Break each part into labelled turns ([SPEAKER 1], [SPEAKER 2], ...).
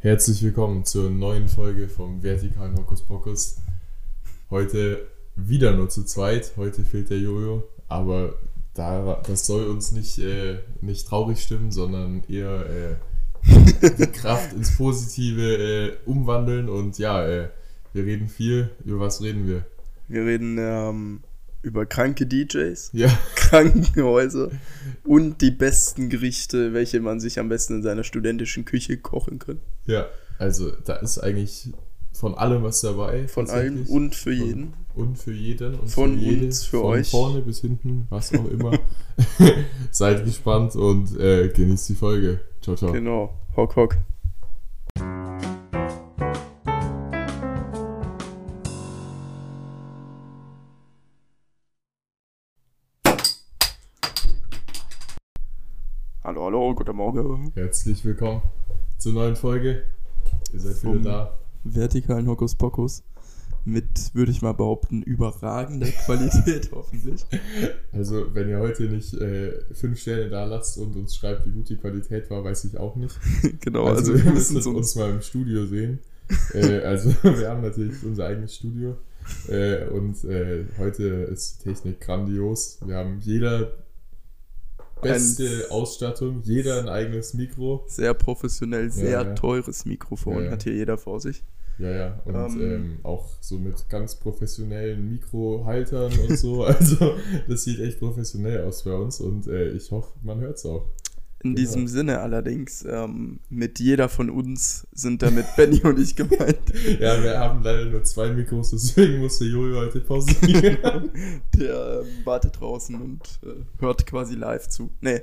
[SPEAKER 1] Herzlich willkommen zur neuen Folge vom Vertikalen Hokus Pokus. Heute wieder nur zu zweit. Heute fehlt der Jojo, aber da, das soll uns nicht, äh, nicht traurig stimmen, sondern eher äh, die Kraft ins Positive äh, umwandeln. Und ja, äh, wir reden viel. Über was reden wir?
[SPEAKER 2] Wir reden ähm, über kranke DJs,
[SPEAKER 1] Ja,
[SPEAKER 2] Krankenhäuser und die besten Gerichte, welche man sich am besten in seiner studentischen Küche kochen kann.
[SPEAKER 1] ja. Also da ist eigentlich von allem was dabei.
[SPEAKER 2] Von allem und für
[SPEAKER 1] Von-
[SPEAKER 2] jeden.
[SPEAKER 1] Und für jeden. Und
[SPEAKER 2] Von
[SPEAKER 1] für jede,
[SPEAKER 2] uns, für
[SPEAKER 1] von
[SPEAKER 2] euch.
[SPEAKER 1] vorne bis hinten, was auch immer. Seid gespannt und äh, genießt die Folge. Ciao, ciao.
[SPEAKER 2] Genau. Hock, hock. Hallo, guten Morgen.
[SPEAKER 1] Herzlich willkommen zur neuen Folge. Ihr seid wieder da.
[SPEAKER 2] Vertikalen Hokus Pokus mit, würde ich mal behaupten, überragender Qualität hoffentlich.
[SPEAKER 1] Also, wenn ihr heute nicht äh, fünf Sterne da lasst und uns schreibt, wie gut die Qualität war, weiß ich auch nicht.
[SPEAKER 2] genau,
[SPEAKER 1] Also,
[SPEAKER 2] also,
[SPEAKER 1] wir müssen
[SPEAKER 2] müssen
[SPEAKER 1] uns mal im Studio sehen. äh, also, wir haben natürlich unser eigenes Studio. Äh, und äh, heute ist die Technik grandios. Wir haben jeder beste
[SPEAKER 2] Ein-
[SPEAKER 1] Ausstattung, jeder ein eigenes Mikro.
[SPEAKER 2] sehr professionell, sehr
[SPEAKER 1] Ja, ja.
[SPEAKER 2] teures Mikrofon
[SPEAKER 1] Ja,
[SPEAKER 2] hat hier jeder vor sich.
[SPEAKER 1] Ja, ja. Und
[SPEAKER 2] Ähm.
[SPEAKER 1] ähm, auch so mit ganz professionellen Mikrohaltern und so. Also, das sieht echt professionell aus bei uns und äh, ich hoffe, man hört es auch.
[SPEAKER 2] In
[SPEAKER 1] Genau.
[SPEAKER 2] diesem Sinne allerdings, ähm, mit jeder von uns sind damit Benny und ich gemeint.
[SPEAKER 1] Ja, wir haben leider nur zwei Mikros, deswegen musste Jojo heute pausieren.
[SPEAKER 2] Der ähm, wartet draußen und äh, hört quasi live zu. Nee,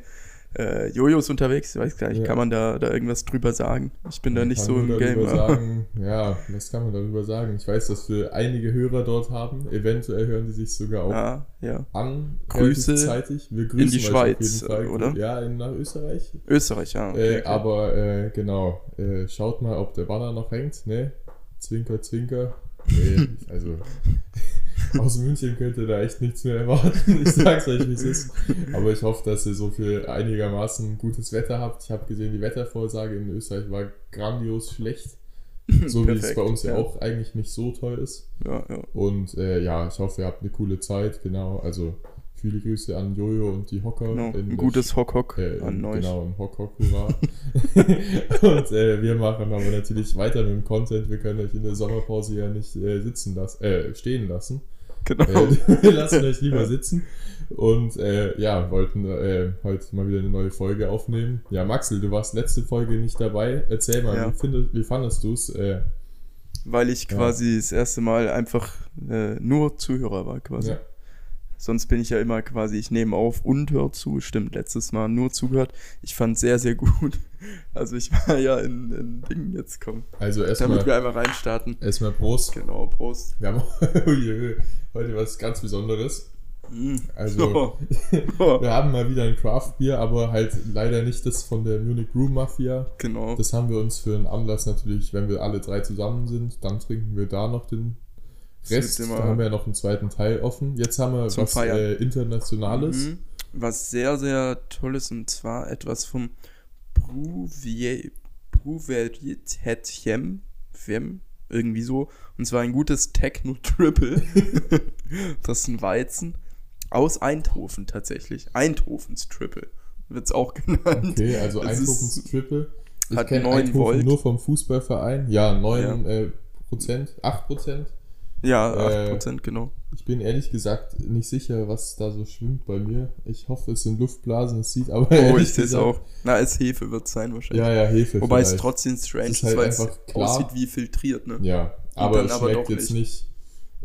[SPEAKER 2] äh, Jojo ist unterwegs, ich weiß gar nicht,
[SPEAKER 1] Ja.
[SPEAKER 2] kann man da, da irgendwas drüber sagen? Ich bin da nicht
[SPEAKER 1] Kann
[SPEAKER 2] so im Game.
[SPEAKER 1] Sagen, ja, was kann man darüber sagen? Ich weiß, dass wir einige Hörer dort haben. Eventuell hören die sich sogar auch
[SPEAKER 2] Ja, ja.
[SPEAKER 1] an.
[SPEAKER 2] Grüße
[SPEAKER 1] zeitig. Wir grüßen
[SPEAKER 2] in die Schweiz, oder?
[SPEAKER 1] Ja, in, nach Österreich.
[SPEAKER 2] Österreich, ja. okay,
[SPEAKER 1] äh,
[SPEAKER 2] okay.
[SPEAKER 1] Aber äh, genau, äh, schaut mal, ob der Banner noch hängt. Ne? Zwinker, zwinker. Nee, also aus München könnt ihr da echt nichts mehr erwarten. Ich sag's euch, wie es ist. Aber ich hoffe, dass ihr so viel einigermaßen gutes Wetter habt. Ich habe gesehen, die Wettervorsage in Österreich war grandios schlecht. So wie es
[SPEAKER 2] Perfekt,
[SPEAKER 1] bei uns ja,
[SPEAKER 2] ja.
[SPEAKER 1] auch eigentlich nicht so toll ist.
[SPEAKER 2] Ja, ja.
[SPEAKER 1] Und äh, ja, ich hoffe, ihr habt eine coole Zeit. Genau, also viele Grüße an Jojo und die Hocker.
[SPEAKER 2] Genau.
[SPEAKER 1] in
[SPEAKER 2] Ein gutes Hock-Hock
[SPEAKER 1] äh,
[SPEAKER 2] an euch.
[SPEAKER 1] Genau, ein Hock Hock Hurra. und äh, wir machen aber natürlich weiter mit dem Content. Wir können euch in der Sommerpause ja nicht äh, sitzen lassen, äh, stehen lassen.
[SPEAKER 2] Genau.
[SPEAKER 1] Äh, wir lassen euch lieber sitzen. Und äh, ja, wollten äh, heute mal wieder eine neue Folge aufnehmen. Ja, Maxel, du warst letzte Folge nicht dabei. Erzähl mal,
[SPEAKER 2] Ja.
[SPEAKER 1] wie, findest, wie fandest du es? Äh,
[SPEAKER 2] Weil ich
[SPEAKER 1] Ja.
[SPEAKER 2] quasi das erste Mal einfach äh, nur Zuhörer war quasi.
[SPEAKER 1] ja.
[SPEAKER 2] Sonst bin ich ja immer quasi, ich nehme auf und höre zu. Stimmt, letztes Mal nur zugehört. Ich fand sehr, sehr gut. Also ich war ja in, in Dingen jetzt kommen.
[SPEAKER 1] Also
[SPEAKER 2] Damit
[SPEAKER 1] erstmal
[SPEAKER 2] wir einfach reinstarten.
[SPEAKER 1] erstmal Prost.
[SPEAKER 2] Genau, Prost.
[SPEAKER 1] Wir haben heute was ganz Besonderes.
[SPEAKER 2] Mm.
[SPEAKER 1] Also, wir haben mal wieder ein Craft-Bier, aber halt leider nicht das von der Munich Brew Mafia.
[SPEAKER 2] genau.
[SPEAKER 1] Das haben wir uns für einen Anlass natürlich, wenn wir alle drei zusammen sind, dann trinken wir da noch den Rest.
[SPEAKER 2] immer-
[SPEAKER 1] haben wir ja noch einen zweiten Teil offen. Jetzt haben wir was äh, Internationales.
[SPEAKER 2] Mhm. Was sehr, sehr toll ist, und zwar etwas vom Fem, irgendwie so. Und zwar ein gutes Techno-Triple. das ist ein Weizen aus Eindhoven tatsächlich. Eindhovens Triple wird es auch genannt.
[SPEAKER 1] Okay, also
[SPEAKER 2] Es
[SPEAKER 1] Eindhovens Triple. Ich
[SPEAKER 2] hat
[SPEAKER 1] kenne
[SPEAKER 2] 9
[SPEAKER 1] Eindhoven
[SPEAKER 2] Volt.
[SPEAKER 1] nur vom Fußballverein. Ja, 9
[SPEAKER 2] Ja.
[SPEAKER 1] Äh, Prozent, 8 Prozent.
[SPEAKER 2] Ja,
[SPEAKER 1] Äh,
[SPEAKER 2] 8%, genau.
[SPEAKER 1] Ich bin ehrlich gesagt nicht sicher, was da so schwimmt bei mir. Ich hoffe, es sind Luftblasen, es sieht aber
[SPEAKER 2] Oh, ich sehe es auch. Na, als Hefe wird es sein wahrscheinlich.
[SPEAKER 1] Ja, ja, Hefe.
[SPEAKER 2] Wobei es
[SPEAKER 1] vielleicht.
[SPEAKER 2] trotzdem strange
[SPEAKER 1] Es
[SPEAKER 2] ist,
[SPEAKER 1] halt
[SPEAKER 2] weil es
[SPEAKER 1] einfach klar.
[SPEAKER 2] aussieht wie filtriert, ne?
[SPEAKER 1] Ja, aber es
[SPEAKER 2] aber
[SPEAKER 1] schmeckt
[SPEAKER 2] doch
[SPEAKER 1] jetzt nicht.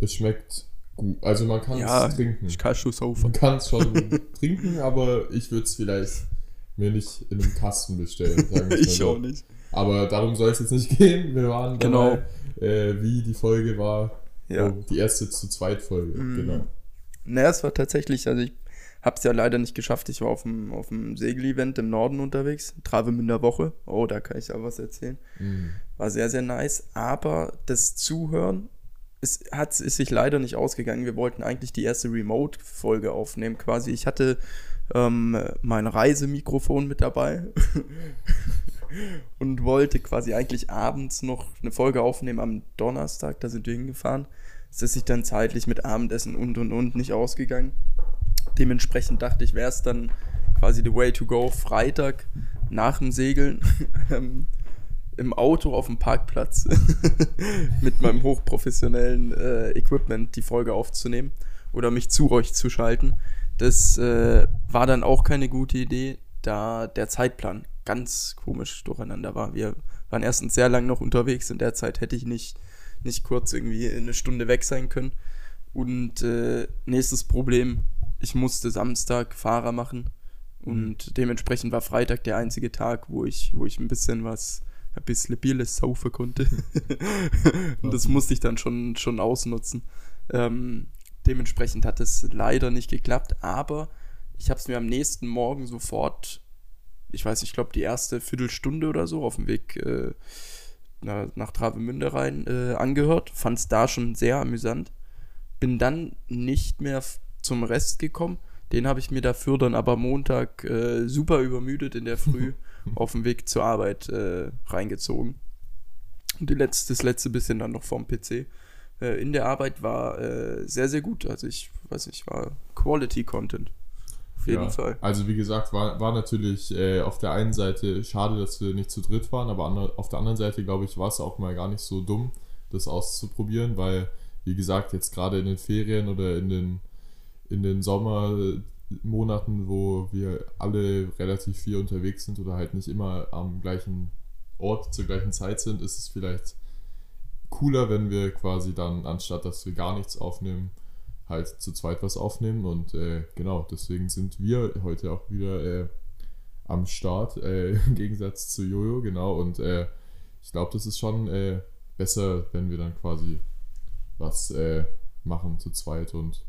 [SPEAKER 1] Es schmeckt gut. Also man kann es
[SPEAKER 2] Ja,
[SPEAKER 1] trinken.
[SPEAKER 2] Ich kann schon saufen.
[SPEAKER 1] Man kann es schon trinken, aber ich würde es vielleicht mir nicht in einem Kasten bestellen.
[SPEAKER 2] Ich
[SPEAKER 1] so.
[SPEAKER 2] auch nicht.
[SPEAKER 1] Aber darum soll es jetzt nicht gehen. Wir waren
[SPEAKER 2] Genau.
[SPEAKER 1] dabei, äh, wie die Folge war.
[SPEAKER 2] Ja.
[SPEAKER 1] Die erste zu zweit Folge.
[SPEAKER 2] Mhm.
[SPEAKER 1] Genau.
[SPEAKER 2] Naja, es war tatsächlich, also ich habe es ja leider nicht geschafft. Ich war auf dem, auf dem Segel-Event im Norden unterwegs, Travemünder Woche. Oh, da kann ich ja was erzählen.
[SPEAKER 1] Mhm.
[SPEAKER 2] War sehr, sehr nice. Aber das Zuhören es hat, ist sich leider nicht ausgegangen. Wir wollten eigentlich die erste Remote-Folge aufnehmen. Quasi, ich hatte ähm, mein Reisemikrofon mit dabei. und wollte quasi eigentlich abends noch eine Folge aufnehmen am Donnerstag, da sind wir hingefahren. Es ist sich dann zeitlich mit Abendessen und und und nicht ausgegangen. Dementsprechend dachte ich, wäre es dann quasi the way to go, Freitag nach dem Segeln ähm, im Auto auf dem Parkplatz mit meinem hochprofessionellen äh, Equipment die Folge aufzunehmen oder mich zu euch zu schalten. Das äh, war dann auch keine gute Idee, da der Zeitplan ganz komisch durcheinander war. Wir waren erstens sehr lang noch unterwegs. In der Zeit hätte ich nicht, nicht kurz irgendwie eine Stunde weg sein können. Und äh, nächstes Problem, ich musste Samstag Fahrer machen. Und mhm. dementsprechend war Freitag der einzige Tag, wo ich, wo ich ein bisschen was, ein bisschen Bierles saufen konnte. und das musste ich dann schon, schon ausnutzen. Ähm, dementsprechend hat es leider nicht geklappt, aber ich habe es mir am nächsten Morgen sofort, ich weiß, ich glaube die erste Viertelstunde oder so auf dem Weg äh, nach, nach Travemünde rein äh, angehört, fand es da schon sehr amüsant, bin dann nicht mehr zum Rest gekommen. Den habe ich mir dafür dann aber Montag äh, super übermüdet in der Früh auf dem Weg zur Arbeit äh, reingezogen. Und letzte, das letzte bisschen dann noch vorm PC. Äh, in der Arbeit war äh, sehr, sehr gut. Also ich weiß nicht, war Quality Content.
[SPEAKER 1] Auf jeden ja, Fall. Also wie gesagt, war, war natürlich äh, auf der einen Seite schade, dass wir nicht zu dritt waren, aber auf der anderen Seite, glaube ich, war es auch mal gar nicht so dumm, das auszuprobieren, weil, wie gesagt, jetzt gerade in den Ferien oder in den, in den Sommermonaten, wo wir alle relativ viel unterwegs sind oder halt nicht immer am gleichen Ort zur gleichen Zeit sind, ist es vielleicht cooler, wenn wir quasi dann, anstatt dass wir gar nichts aufnehmen, halt zu zweit was aufnehmen. Und äh, genau, deswegen sind wir heute auch wieder äh, am Start, äh, im Gegensatz zu Jojo, genau. Und äh, ich glaube, das ist schon äh, besser, wenn wir dann quasi was äh, machen zu zweit und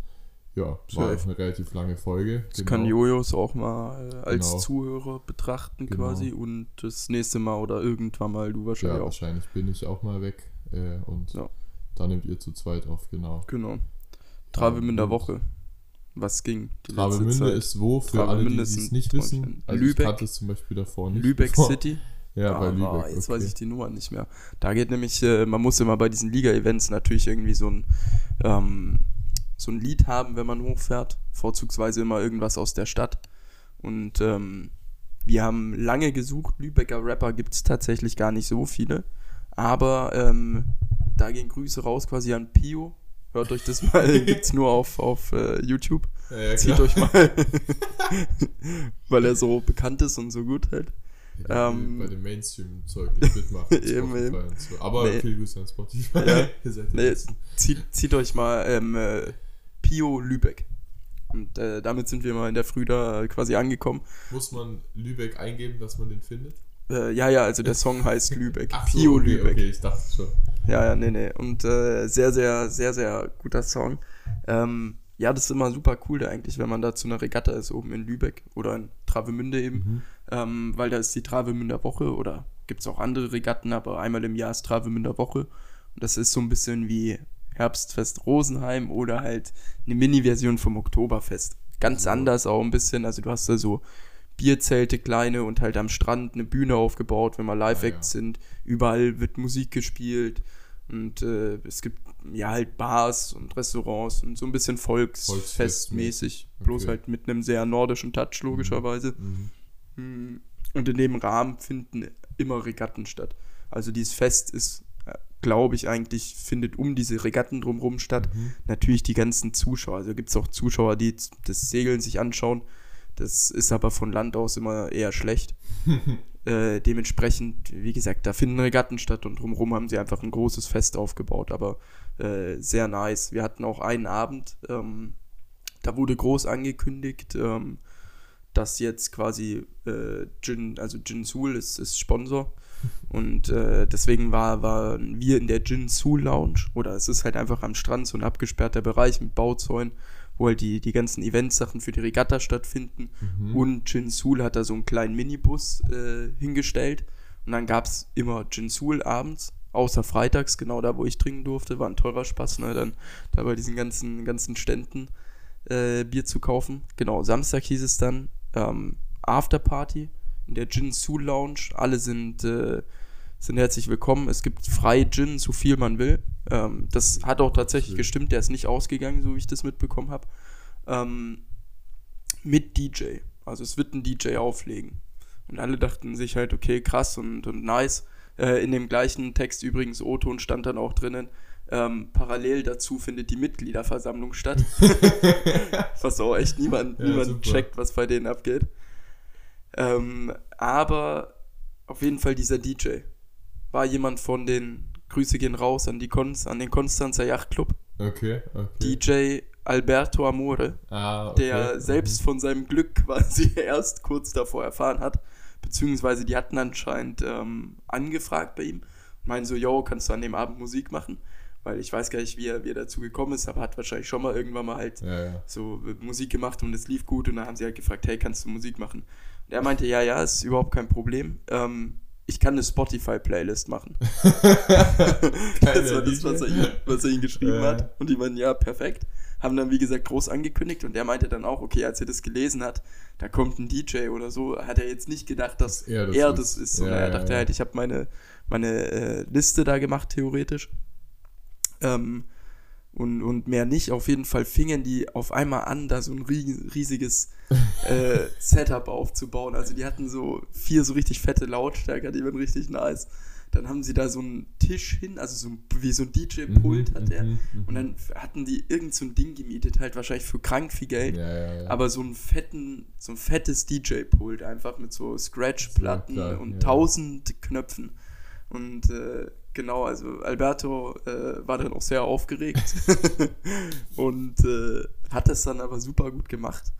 [SPEAKER 1] ja, war auch eine relativ lange Folge.
[SPEAKER 2] Das genau. kann Jojos auch mal äh, als genau. Zuhörer betrachten genau. quasi und das nächste Mal oder irgendwann mal du wahrscheinlich ja, auch.
[SPEAKER 1] wahrscheinlich bin ich auch mal weg äh, und ja. da nehmt ihr zu zweit auf, genau.
[SPEAKER 2] Genau. Travemünder Woche. Was ging?
[SPEAKER 1] Travemünde ist wo, für alle, die es nicht wissen.
[SPEAKER 2] Also Lübeck.
[SPEAKER 1] ich es zum Beispiel davor nicht.
[SPEAKER 2] Lübeck bevor. City.
[SPEAKER 1] Ja, ah, bei Lübeck. Oh,
[SPEAKER 2] jetzt okay. weiß ich die Nummer nicht mehr. Da geht nämlich, äh, man muss immer bei diesen Liga-Events natürlich irgendwie so ein, ähm, so ein Lied haben, wenn man hochfährt. Vorzugsweise immer irgendwas aus der Stadt. Und ähm, wir haben lange gesucht. Lübecker Rapper gibt es tatsächlich gar nicht so viele. Aber ähm, da gehen Grüße raus quasi an Pio. Hört euch das mal, gibt's nur auf, auf uh, YouTube. Ja, ja, Zieht euch mal, weil er so bekannt ist und so gut halt.
[SPEAKER 1] Ja, ähm, bei dem Mainstream-Zeug nicht mitmachen. eben, eben. So. Aber nee. viel Grüße an Spotify. Ja.
[SPEAKER 2] nee, zieht, zieht, euch mal ähm, äh, Pio Lübeck. Und äh, damit sind wir mal in der Früh da quasi angekommen.
[SPEAKER 1] Muss man Lübeck eingeben, dass man den findet?
[SPEAKER 2] Äh, ja, ja, also der Song heißt Lübeck.
[SPEAKER 1] Ach Pio okay, Lübeck. Okay, ich dachte schon.
[SPEAKER 2] Ja, ja, nee, nee. Und äh, sehr, sehr, sehr, sehr guter Song. Ähm, ja, das ist immer super cool da eigentlich, wenn man da zu einer Regatta ist, oben in Lübeck oder in Travemünde eben. Mhm. Ähm, weil da ist die Travemünder Woche oder gibt es auch andere Regatten, aber einmal im Jahr ist Travemünder Woche. Und das ist so ein bisschen wie Herbstfest Rosenheim oder halt eine Mini-Version vom Oktoberfest. Ganz also. anders auch ein bisschen. Also du hast da so Bierzelte kleine und halt am Strand eine Bühne aufgebaut, wenn mal Live-Acts ah, ja. sind. Überall wird Musik gespielt und äh, es gibt ja halt Bars und Restaurants und so ein bisschen Volksfestmäßig. Okay. Bloß halt mit einem sehr nordischen Touch, logischerweise. Mhm. mhm. Und in dem Rahmen finden immer Regatten statt. Also dieses Fest ist, äh, glaube ich, eigentlich findet um diese Regatten drumherum statt. Mhm. Natürlich die ganzen Zuschauer. Also gibt es auch Zuschauer, die das Segeln sich anschauen das ist aber von Land aus immer eher schlecht. äh, dementsprechend, wie gesagt, da finden Regatten statt und drumherum haben sie einfach ein großes Fest aufgebaut, aber äh, sehr nice. Wir hatten auch einen Abend, ähm, da wurde groß angekündigt, ähm, dass jetzt quasi äh, Jin, also Jin Sul ist, ist Sponsor und äh, deswegen war, waren wir in der Jin Sul Lounge oder es ist halt einfach am Strand so ein abgesperrter Bereich mit Bauzäunen wo halt die, die ganzen Eventsachen für die Regatta stattfinden. Mhm. Und Jinsul hat da so einen kleinen Minibus äh, hingestellt. Und dann gab es immer Jinsul abends, außer freitags, genau da, wo ich trinken durfte, war ein teurer Spaß, ne, dann da bei diesen ganzen, ganzen Ständen äh, Bier zu kaufen. Genau, Samstag hieß es dann ähm, Afterparty in der Gin Su Lounge. Alle sind, äh, sind herzlich willkommen. Es gibt frei Gin, so viel man will. Ähm, das hat auch tatsächlich gestimmt. Der ist nicht ausgegangen, so wie ich das mitbekommen habe. Ähm, mit DJ. Also es wird ein DJ auflegen. Und alle dachten sich halt, okay, krass und, und nice. Äh, in dem gleichen Text übrigens, O-Ton stand dann auch drinnen, ähm, parallel dazu findet die Mitgliederversammlung statt. was auch echt niemand,
[SPEAKER 1] Ja,
[SPEAKER 2] niemand
[SPEAKER 1] super.
[SPEAKER 2] checkt, was bei denen abgeht. Ähm, aber auf jeden Fall dieser DJ war jemand von den Grüße gehen raus an die Konz, an den Konstanzer Yachtclub.
[SPEAKER 1] Okay, okay.
[SPEAKER 2] DJ Alberto Amore,
[SPEAKER 1] ah, okay.
[SPEAKER 2] der selbst von seinem Glück quasi erst kurz davor erfahren hat. Beziehungsweise die hatten anscheinend ähm, angefragt bei ihm und meinen so, yo, kannst du an dem Abend Musik machen? Weil ich weiß gar nicht, wie er, wie er dazu gekommen ist, aber hat wahrscheinlich schon mal irgendwann mal halt
[SPEAKER 1] Ja, ja.
[SPEAKER 2] so äh, Musik gemacht und es lief gut und dann haben sie halt gefragt, hey, kannst du Musik machen? Und er meinte, ja, ja, ist überhaupt kein Problem. Ähm, ich kann eine Spotify-Playlist machen. das war das, was er, ihm- was er ihm geschrieben
[SPEAKER 1] Ja.
[SPEAKER 2] hat. Und die meinen, ja, perfekt. Haben dann, wie gesagt, groß angekündigt und er meinte dann auch, okay, als er das gelesen hat, da kommt ein DJ oder so, hat er jetzt nicht gedacht, dass
[SPEAKER 1] er das
[SPEAKER 2] er
[SPEAKER 1] ist.
[SPEAKER 2] das ist. sondern
[SPEAKER 1] Ja,
[SPEAKER 2] er
[SPEAKER 1] ja,
[SPEAKER 2] dachte
[SPEAKER 1] ja.
[SPEAKER 2] halt, ich habe meine, meine äh, Liste da gemacht, theoretisch. Ähm, und, und mehr nicht. Auf jeden Fall fingen die auf einmal an, da so ein rie- riesiges äh, Setup aufzubauen. Also die hatten so vier so richtig fette Lautstärker, die waren richtig nice. Dann haben sie da so einen Tisch hin, also so wie so ein DJ-Pult
[SPEAKER 1] Mhm,
[SPEAKER 2] hat der.
[SPEAKER 1] mhm, mhm.
[SPEAKER 2] Und dann hatten die irgend so ein Ding gemietet, halt wahrscheinlich für krank viel Geld.
[SPEAKER 1] Ja, ja, ja.
[SPEAKER 2] Aber so ein fetten, so ein fettes DJ-Pult einfach mit so Scratch-Platten und tausend Knöpfen. Und äh, genau, also Alberto äh, war dann auch sehr aufgeregt und äh, hat es dann aber super gut gemacht.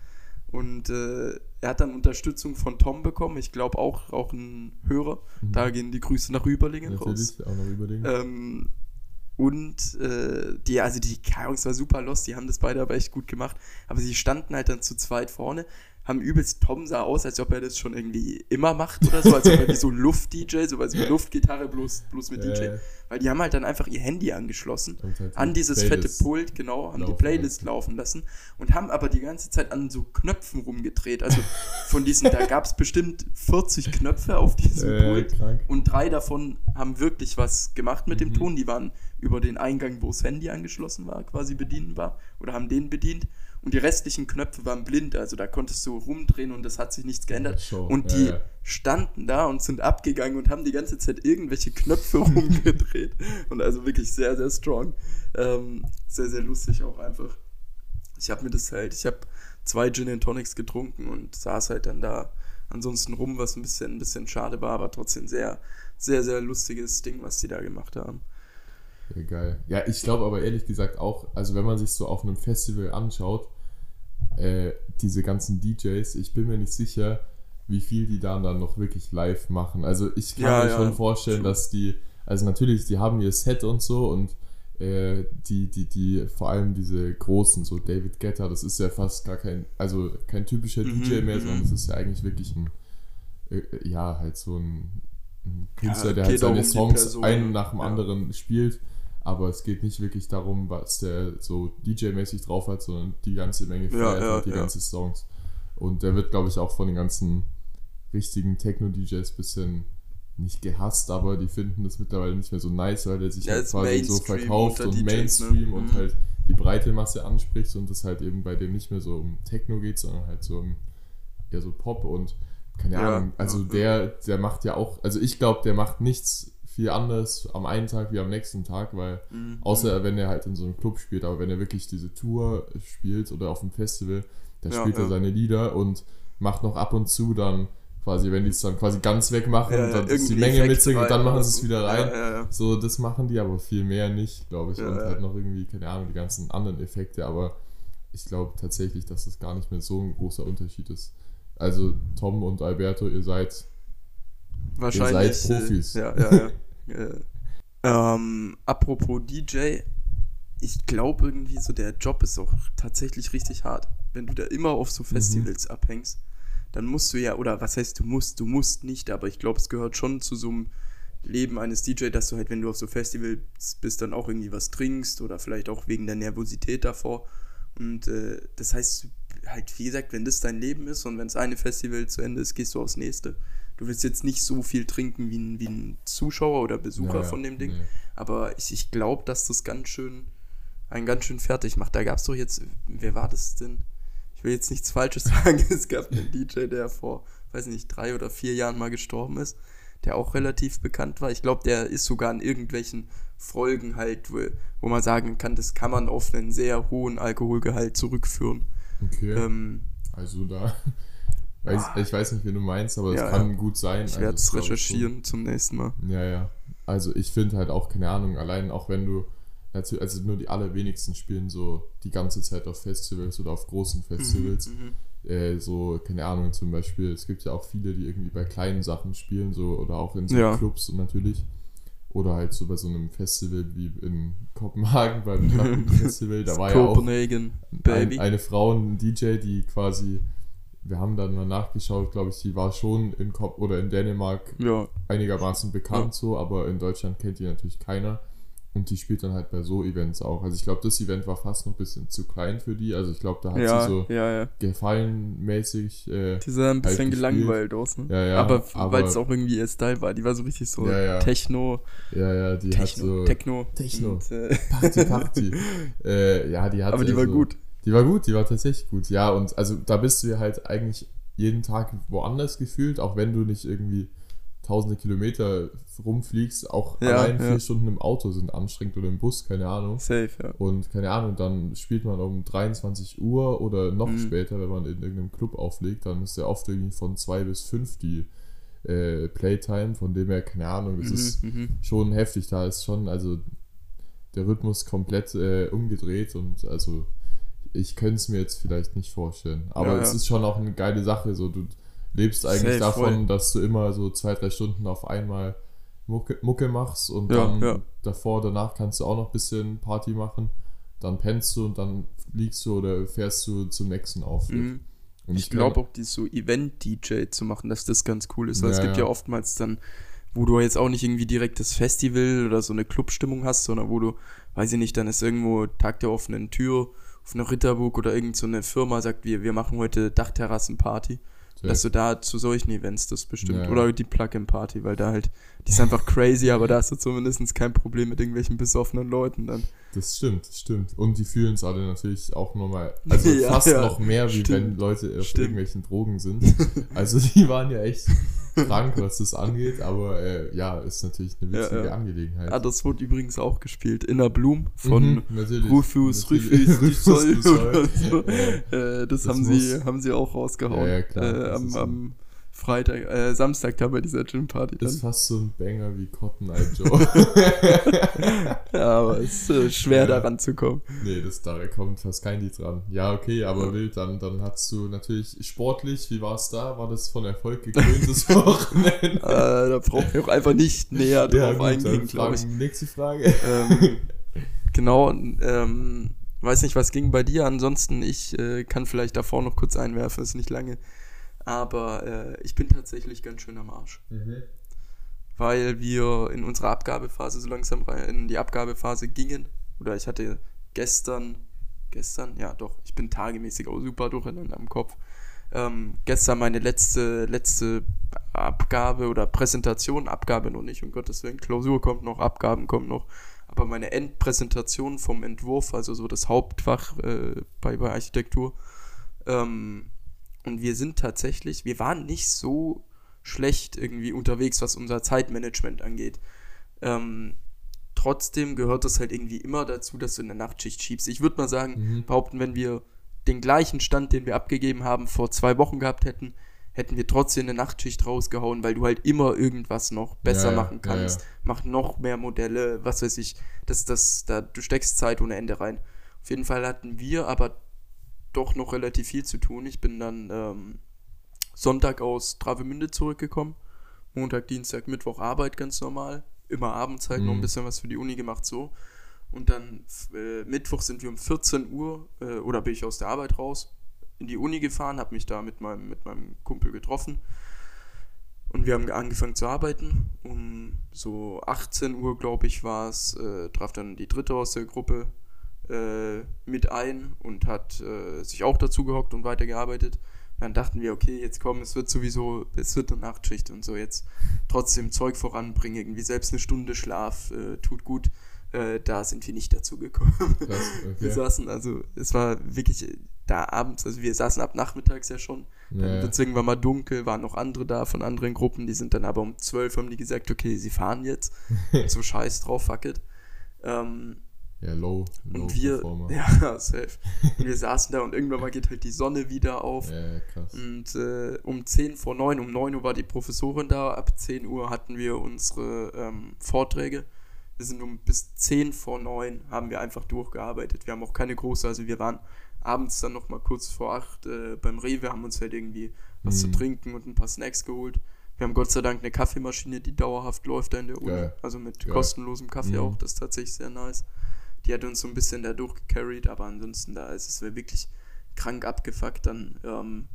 [SPEAKER 2] Und äh, er hat dann Unterstützung von Tom bekommen, ich glaube auch, auch ein Hörer.
[SPEAKER 1] Mhm.
[SPEAKER 2] Da gehen die Grüße nach Rüberlingen raus.
[SPEAKER 1] Natürlich, auch noch überlegen.
[SPEAKER 2] Ähm, und äh, die, also die, es war super lost, die haben das beide aber echt gut gemacht. Aber sie standen halt dann zu zweit vorne, haben übelst, Tom sah aus, als ob er das schon irgendwie immer macht oder so, als ob er wie so Luft-DJ, so also Luftgitarre bloß, bloß mit
[SPEAKER 1] Ja,
[SPEAKER 2] DJ. Weil die haben halt dann einfach ihr Handy angeschlossen
[SPEAKER 1] halt
[SPEAKER 2] an
[SPEAKER 1] die
[SPEAKER 2] dieses
[SPEAKER 1] Playlist
[SPEAKER 2] fette Pult, genau, haben die Playlist laufen lassen und haben aber die ganze Zeit an so Knöpfen rumgedreht. Also von diesen, da gab es bestimmt 40 Knöpfe auf diesem
[SPEAKER 1] Äh,
[SPEAKER 2] Pult.
[SPEAKER 1] krank.
[SPEAKER 2] Und drei davon haben wirklich was gemacht mit dem
[SPEAKER 1] Mhm.
[SPEAKER 2] Ton. Die waren über den Eingang, wo das Handy angeschlossen war, quasi bedienbar oder haben den bedient. Und die restlichen Knöpfe waren blind, also da konntest du rumdrehen und das hat sich nichts geändert.
[SPEAKER 1] Show.
[SPEAKER 2] Und die
[SPEAKER 1] ja.
[SPEAKER 2] standen da und sind abgegangen und haben die ganze Zeit irgendwelche Knöpfe rumgedreht. Und also wirklich sehr, sehr strong. Ähm, sehr, sehr lustig auch einfach. Ich habe mir das halt, ich habe zwei Gin and Tonics getrunken und saß halt dann da ansonsten rum, was ein bisschen, ein bisschen schade war, aber trotzdem sehr, sehr, sehr lustiges Ding, was die da gemacht haben.
[SPEAKER 1] Ja, geil. Ja, ich glaube aber ehrlich gesagt auch, also wenn man sich so auf einem Festival anschaut, äh, diese ganzen DJs, ich bin mir nicht sicher, wie viel die dann dann noch wirklich live machen. Also ich kann
[SPEAKER 2] Ja,
[SPEAKER 1] mir
[SPEAKER 2] ja,
[SPEAKER 1] schon vorstellen, dass die, also natürlich, die haben ihr Set und so und äh, die, die, die, vor allem diese großen, so David Guetta, das ist ja fast gar kein, also kein typischer
[SPEAKER 2] Mhm,
[SPEAKER 1] DJ mehr,
[SPEAKER 2] mhm.
[SPEAKER 1] sondern das ist ja eigentlich wirklich ein, äh, ja, halt so ein, ein Künstler, der halt seine
[SPEAKER 2] um
[SPEAKER 1] Songs einen nach dem anderen spielt. Aber es geht nicht wirklich darum, was der so DJ-mäßig drauf hat, sondern die ganze Menge
[SPEAKER 2] Ja,
[SPEAKER 1] feiert
[SPEAKER 2] ja,
[SPEAKER 1] und die
[SPEAKER 2] ja.
[SPEAKER 1] ganzen Songs. Und der wird, glaube ich, auch von den ganzen richtigen Techno-DJs bisschen nicht gehasst, aber die finden das mittlerweile nicht mehr so nice, weil der sich
[SPEAKER 2] Ja,
[SPEAKER 1] halt quasi so
[SPEAKER 2] Mainstream
[SPEAKER 1] verkauft
[SPEAKER 2] unter
[SPEAKER 1] und
[SPEAKER 2] DJs, ne?
[SPEAKER 1] Mainstream und
[SPEAKER 2] Mhm.
[SPEAKER 1] halt die breite Masse anspricht und das halt eben bei dem nicht mehr so um Techno geht, sondern halt so um eher so Pop und keine
[SPEAKER 2] Ja,
[SPEAKER 1] Ahnung, also
[SPEAKER 2] ja,
[SPEAKER 1] der, der macht ja auch, also ich glaube, der macht nichts viel anders am einen Tag wie am nächsten Tag, weil
[SPEAKER 2] Mhm.
[SPEAKER 1] außer wenn er halt in so einem Club spielt, aber wenn er wirklich diese Tour spielt oder auf dem Festival, da
[SPEAKER 2] Ja,
[SPEAKER 1] spielt er
[SPEAKER 2] ja.
[SPEAKER 1] seine Lieder und macht noch ab und zu dann quasi, wenn die es dann quasi ganz wegmachen
[SPEAKER 2] Ja,
[SPEAKER 1] und dann ist die Menge mitsingen und dann machen sie es wieder rein. So, das machen die aber viel mehr nicht, glaube ich. Und halt noch irgendwie, keine Ahnung, die ganzen anderen Effekte, aber ich glaube tatsächlich, dass das gar nicht mehr so ein großer Unterschied ist. Also Tom und Alberto, ihr seid
[SPEAKER 2] Wahrscheinlich.
[SPEAKER 1] Ihr seid Profis.
[SPEAKER 2] Äh, ja, ja, ja. äh, ähm, apropos DJ, ich glaube irgendwie so, der Job ist auch tatsächlich richtig hart. Wenn du da immer auf so Festivals abhängst, dann musst du ja, oder was heißt du musst, du musst nicht, aber ich glaube, es gehört schon zu so einem Leben eines DJ, dass du halt, wenn du auf so Festivals bist, dann auch irgendwie was trinkst oder vielleicht auch wegen der Nervosität davor. Und äh, das heißt, halt, wie gesagt, wenn das dein Leben ist und wenn das eine Festival zu Ende ist, gehst du aufs nächste. Du willst jetzt nicht so viel trinken wie ein, wie ein Zuschauer oder Besucher
[SPEAKER 1] Ja, ja,
[SPEAKER 2] von dem Ding.
[SPEAKER 1] nee.
[SPEAKER 2] Aber ich, ich glaube, dass das ganz schön, einen ganz schön fertig macht. Da gab es doch jetzt, wer war das denn? Ich will jetzt nichts Falsches sagen. Es gab einen DJ, der vor, weiß nicht, drei oder vier Jahren mal gestorben ist, der auch relativ bekannt war. Ich glaube, der ist sogar in irgendwelchen Folgen halt, wo, wo man sagen kann, das kann man auf einen sehr hohen Alkoholgehalt zurückführen.
[SPEAKER 1] Okay.
[SPEAKER 2] Ähm,
[SPEAKER 1] also da. Weiß, ich weiß nicht, wie du meinst, aber es
[SPEAKER 2] Ja,
[SPEAKER 1] kann gut sein.
[SPEAKER 2] ich
[SPEAKER 1] Also
[SPEAKER 2] werde es
[SPEAKER 1] schon.
[SPEAKER 2] recherchieren zum nächsten Mal.
[SPEAKER 1] Ja, ja. Also ich finde halt auch, keine Ahnung, allein auch wenn du, natürlich, also nur die allerwenigsten spielen so die ganze Zeit auf Festivals oder auf großen Festivals.
[SPEAKER 2] Mhm.
[SPEAKER 1] Äh, so, keine Ahnung, zum Beispiel, es gibt ja auch viele, die irgendwie bei kleinen Sachen spielen, so oder auch in so
[SPEAKER 2] Ja.
[SPEAKER 1] Clubs natürlich. Oder halt so bei so einem Festival wie in Kopenhagen beim Festival, da war ja auch ein, eine Frau, ein DJ, die quasi, wir haben dann mal nachgeschaut, glaube ich, die war schon in Kop oder in Dänemark
[SPEAKER 2] ja,
[SPEAKER 1] einigermaßen bekannt
[SPEAKER 2] Ja.
[SPEAKER 1] so, aber in Deutschland kennt die natürlich keiner. Und die spielt dann halt bei so Events auch. Also ich glaube, das Event war fast noch ein bisschen zu klein für die. Also ich glaube, da hat
[SPEAKER 2] ja,
[SPEAKER 1] sie so
[SPEAKER 2] ja,
[SPEAKER 1] gefallenmäßig. Äh,
[SPEAKER 2] Die sah ein bisschen
[SPEAKER 1] halt
[SPEAKER 2] gelangweilt aus, ne?
[SPEAKER 1] Ja, ja,
[SPEAKER 2] aber,
[SPEAKER 1] aber-
[SPEAKER 2] weil es auch irgendwie ihr Style war. Die war so richtig so
[SPEAKER 1] Ja, ja.
[SPEAKER 2] Techno,
[SPEAKER 1] ja, ja, die hat
[SPEAKER 2] Techno,
[SPEAKER 1] so
[SPEAKER 2] Techno.
[SPEAKER 1] Techno.
[SPEAKER 2] Und, äh,
[SPEAKER 1] Party Party. äh, ja, die hat
[SPEAKER 2] aber die war
[SPEAKER 1] also-
[SPEAKER 2] gut.
[SPEAKER 1] Die war gut, die war tatsächlich gut. Ja, und also da bist du ja halt eigentlich jeden Tag woanders gefühlt, auch wenn du nicht irgendwie tausende Kilometer rumfliegst, auch
[SPEAKER 2] Ja,
[SPEAKER 1] allein
[SPEAKER 2] ja.
[SPEAKER 1] vier Stunden im Auto sind anstrengend oder im Bus, keine Ahnung.
[SPEAKER 2] Safe, ja.
[SPEAKER 1] Und keine Ahnung, dann spielt man um 23 Uhr oder noch
[SPEAKER 2] Mhm.
[SPEAKER 1] später, wenn man in irgendeinem Club auflegt, dann ist ja oft irgendwie von zwei bis fünf die äh, Playtime, von dem her, keine Ahnung, ist
[SPEAKER 2] Mhm, mhm.
[SPEAKER 1] schon heftig, da ist schon, also der Rhythmus komplett äh, umgedreht und also ich könnte es mir jetzt vielleicht nicht vorstellen. Aber
[SPEAKER 2] Ja,
[SPEAKER 1] es
[SPEAKER 2] ja.
[SPEAKER 1] ist schon auch eine geile Sache, so du lebst eigentlich
[SPEAKER 2] Safe,
[SPEAKER 1] davon,
[SPEAKER 2] voll.
[SPEAKER 1] dass du immer so zwei, drei Stunden auf einmal Mucke, Mucke machst und
[SPEAKER 2] Ja,
[SPEAKER 1] dann davor, danach kannst du auch noch ein bisschen Party machen, dann pennst du und dann liegst du oder fährst du zum nächsten Auftritt.
[SPEAKER 2] Mhm.
[SPEAKER 1] Und
[SPEAKER 2] Ich glaube auch, die so Event-DJ zu machen, dass das ganz cool ist. Weil es gibt
[SPEAKER 1] ja.
[SPEAKER 2] ja oftmals dann, wo du jetzt auch nicht irgendwie direkt das Festival oder so eine Clubstimmung hast, sondern wo du, weiß ich nicht, dann ist irgendwo Tag der offenen Tür auf einer Ritterburg oder irgend so eine Firma sagt, wir, wir machen heute Dachterrassenparty.
[SPEAKER 1] Safe.
[SPEAKER 2] Dass du da zu solchen Events das bestimmt.
[SPEAKER 1] Ja.
[SPEAKER 2] Oder die Plug-in-Party, weil da halt, die ist einfach crazy, aber da hast du zumindest kein Problem mit irgendwelchen besoffenen Leuten dann.
[SPEAKER 1] Das stimmt, das stimmt. Und die fühlen es alle natürlich auch nochmal, also
[SPEAKER 2] Ja,
[SPEAKER 1] fast
[SPEAKER 2] ja.
[SPEAKER 1] noch mehr, wie
[SPEAKER 2] Stimmt.
[SPEAKER 1] wenn Leute auf
[SPEAKER 2] Stimmt.
[SPEAKER 1] irgendwelchen Drogen sind. Also die waren ja echt krank, was das angeht, aber äh, ja, ist natürlich eine
[SPEAKER 2] Ja,
[SPEAKER 1] witzige
[SPEAKER 2] ja.
[SPEAKER 1] Angelegenheit.
[SPEAKER 2] Ah, das wurde übrigens auch gespielt. Inner Bloom von
[SPEAKER 1] Mhm.
[SPEAKER 2] Rufus. Rufus,
[SPEAKER 1] Rufus
[SPEAKER 2] oder so.
[SPEAKER 1] Ja.
[SPEAKER 2] Äh, das,
[SPEAKER 1] Das
[SPEAKER 2] haben, sie, haben sie auch rausgehauen.
[SPEAKER 1] Ja, ja, klar,
[SPEAKER 2] Äh, am, am Freitag, äh, Samstag da bei dieser Gym-Party dann.
[SPEAKER 1] Ist fast so ein Banger wie Cotton Eye Joe.
[SPEAKER 2] Ja, aber es ist äh, schwer
[SPEAKER 1] Ja.
[SPEAKER 2] da ranzukommen.
[SPEAKER 1] nee, das, da kommt fast kein Lied dran. Ja, okay, aber wild, dann, dann hast du natürlich sportlich, wie war es da? War das von Erfolg gekröntes Wochenende?
[SPEAKER 2] Äh, da brauchen wir auch einfach nicht näher drauf
[SPEAKER 1] gut,
[SPEAKER 2] eingehen, glaube ich.
[SPEAKER 1] Nächste Frage.
[SPEAKER 2] ähm, genau, ähm, weiß nicht, was ging bei dir. Ansonsten, ich äh, kann vielleicht davor noch kurz einwerfen, ist nicht lange. Aber äh, ich bin tatsächlich ganz schön am Arsch. Weil wir in unserer Abgabephase so langsam rein in die Abgabephase gingen. Oder ich hatte gestern, gestern, ja doch, ich bin tagemäßig auch super durcheinander am Kopf. Ähm, gestern meine letzte, letzte Abgabe oder Präsentation, Abgabe noch nicht, um Gottes Willen, Klausur kommt noch, Abgaben kommen noch, aber meine Endpräsentation vom Entwurf, also so das Hauptfach äh, bei, bei Architektur. Ähm, und wir sind tatsächlich, wir waren nicht so schlecht irgendwie unterwegs, was unser Zeitmanagement angeht. Ähm, trotzdem gehört es halt irgendwie immer dazu, dass du in der Nachtschicht schiebst. Ich würde mal sagen,
[SPEAKER 1] Mhm.
[SPEAKER 2] behaupten, wenn wir den gleichen Stand, den wir abgegeben haben, vor zwei Wochen gehabt hätten, hätten wir trotzdem eine Nachtschicht rausgehauen, weil du halt immer irgendwas noch besser
[SPEAKER 1] Ja, ja,
[SPEAKER 2] machen
[SPEAKER 1] ja,
[SPEAKER 2] kannst.
[SPEAKER 1] ja.
[SPEAKER 2] Mach noch mehr Modelle, was weiß ich. Das, das, da, du steckst Zeit ohne Ende rein. Auf jeden Fall hatten wir aber doch noch relativ viel zu tun. Ich bin dann ähm, Sonntag aus Travemünde zurückgekommen. Montag, Dienstag, Mittwoch Arbeit ganz normal. Immer abends halt noch ein
[SPEAKER 1] Mhm.
[SPEAKER 2] bisschen was für die Uni gemacht so. Und dann äh, Mittwoch sind wir um 14 Uhr äh, oder bin ich aus der Arbeit raus in die Uni gefahren, habe mich da mit meinem, mit meinem Kumpel getroffen. Und wir haben angefangen zu arbeiten. Um so 18 Uhr, glaube ich, war es, äh, traf dann die dritte aus der Gruppe äh, mit ein und hat äh, sich auch dazu gehockt und weitergearbeitet. Dann dachten wir, okay, jetzt komm, es wird sowieso, es wird eine Nachtschicht und so, jetzt trotzdem Zeug voranbringen, irgendwie selbst eine Stunde Schlaf äh, tut gut. Äh, da sind wir nicht dazu gekommen.
[SPEAKER 1] Krass, okay.
[SPEAKER 2] Wir saßen, also es war wirklich da abends, also wir saßen ab nachmittags ja schon. Dann
[SPEAKER 1] Ja,
[SPEAKER 2] wird es irgendwann mal dunkel, waren noch andere da von anderen Gruppen, die sind dann aber um 12 haben die gesagt, okay, sie fahren jetzt. so scheiß drauf, fuck it. Ähm,
[SPEAKER 1] ja, low, low
[SPEAKER 2] und wir,
[SPEAKER 1] Performer.
[SPEAKER 2] ja, safe. Und wir saßen da und irgendwann mal geht halt die Sonne wieder auf.
[SPEAKER 1] Ja, krass.
[SPEAKER 2] Und äh, um 10 vor 9, um 9 Uhr war die Professorin da, ab 10 Uhr hatten wir unsere ähm, Vorträge. Wir sind um bis 10 vor 9 haben wir einfach durchgearbeitet. Wir haben auch keine große, also wir waren abends dann noch mal kurz vor 8 äh, beim Rewe, haben uns halt irgendwie was zu
[SPEAKER 1] Mhm.
[SPEAKER 2] trinken und ein paar Snacks geholt. Wir haben Gott sei Dank eine Kaffeemaschine, die dauerhaft läuft da in der Uni.
[SPEAKER 1] Geil.
[SPEAKER 2] Also mit
[SPEAKER 1] Geil.
[SPEAKER 2] kostenlosem Kaffee
[SPEAKER 1] Mhm.
[SPEAKER 2] auch, das ist tatsächlich sehr nice. Die hat uns so ein bisschen da durchgecarried, aber ansonsten da ist es wirklich krank abgefuckt. Dann ähm,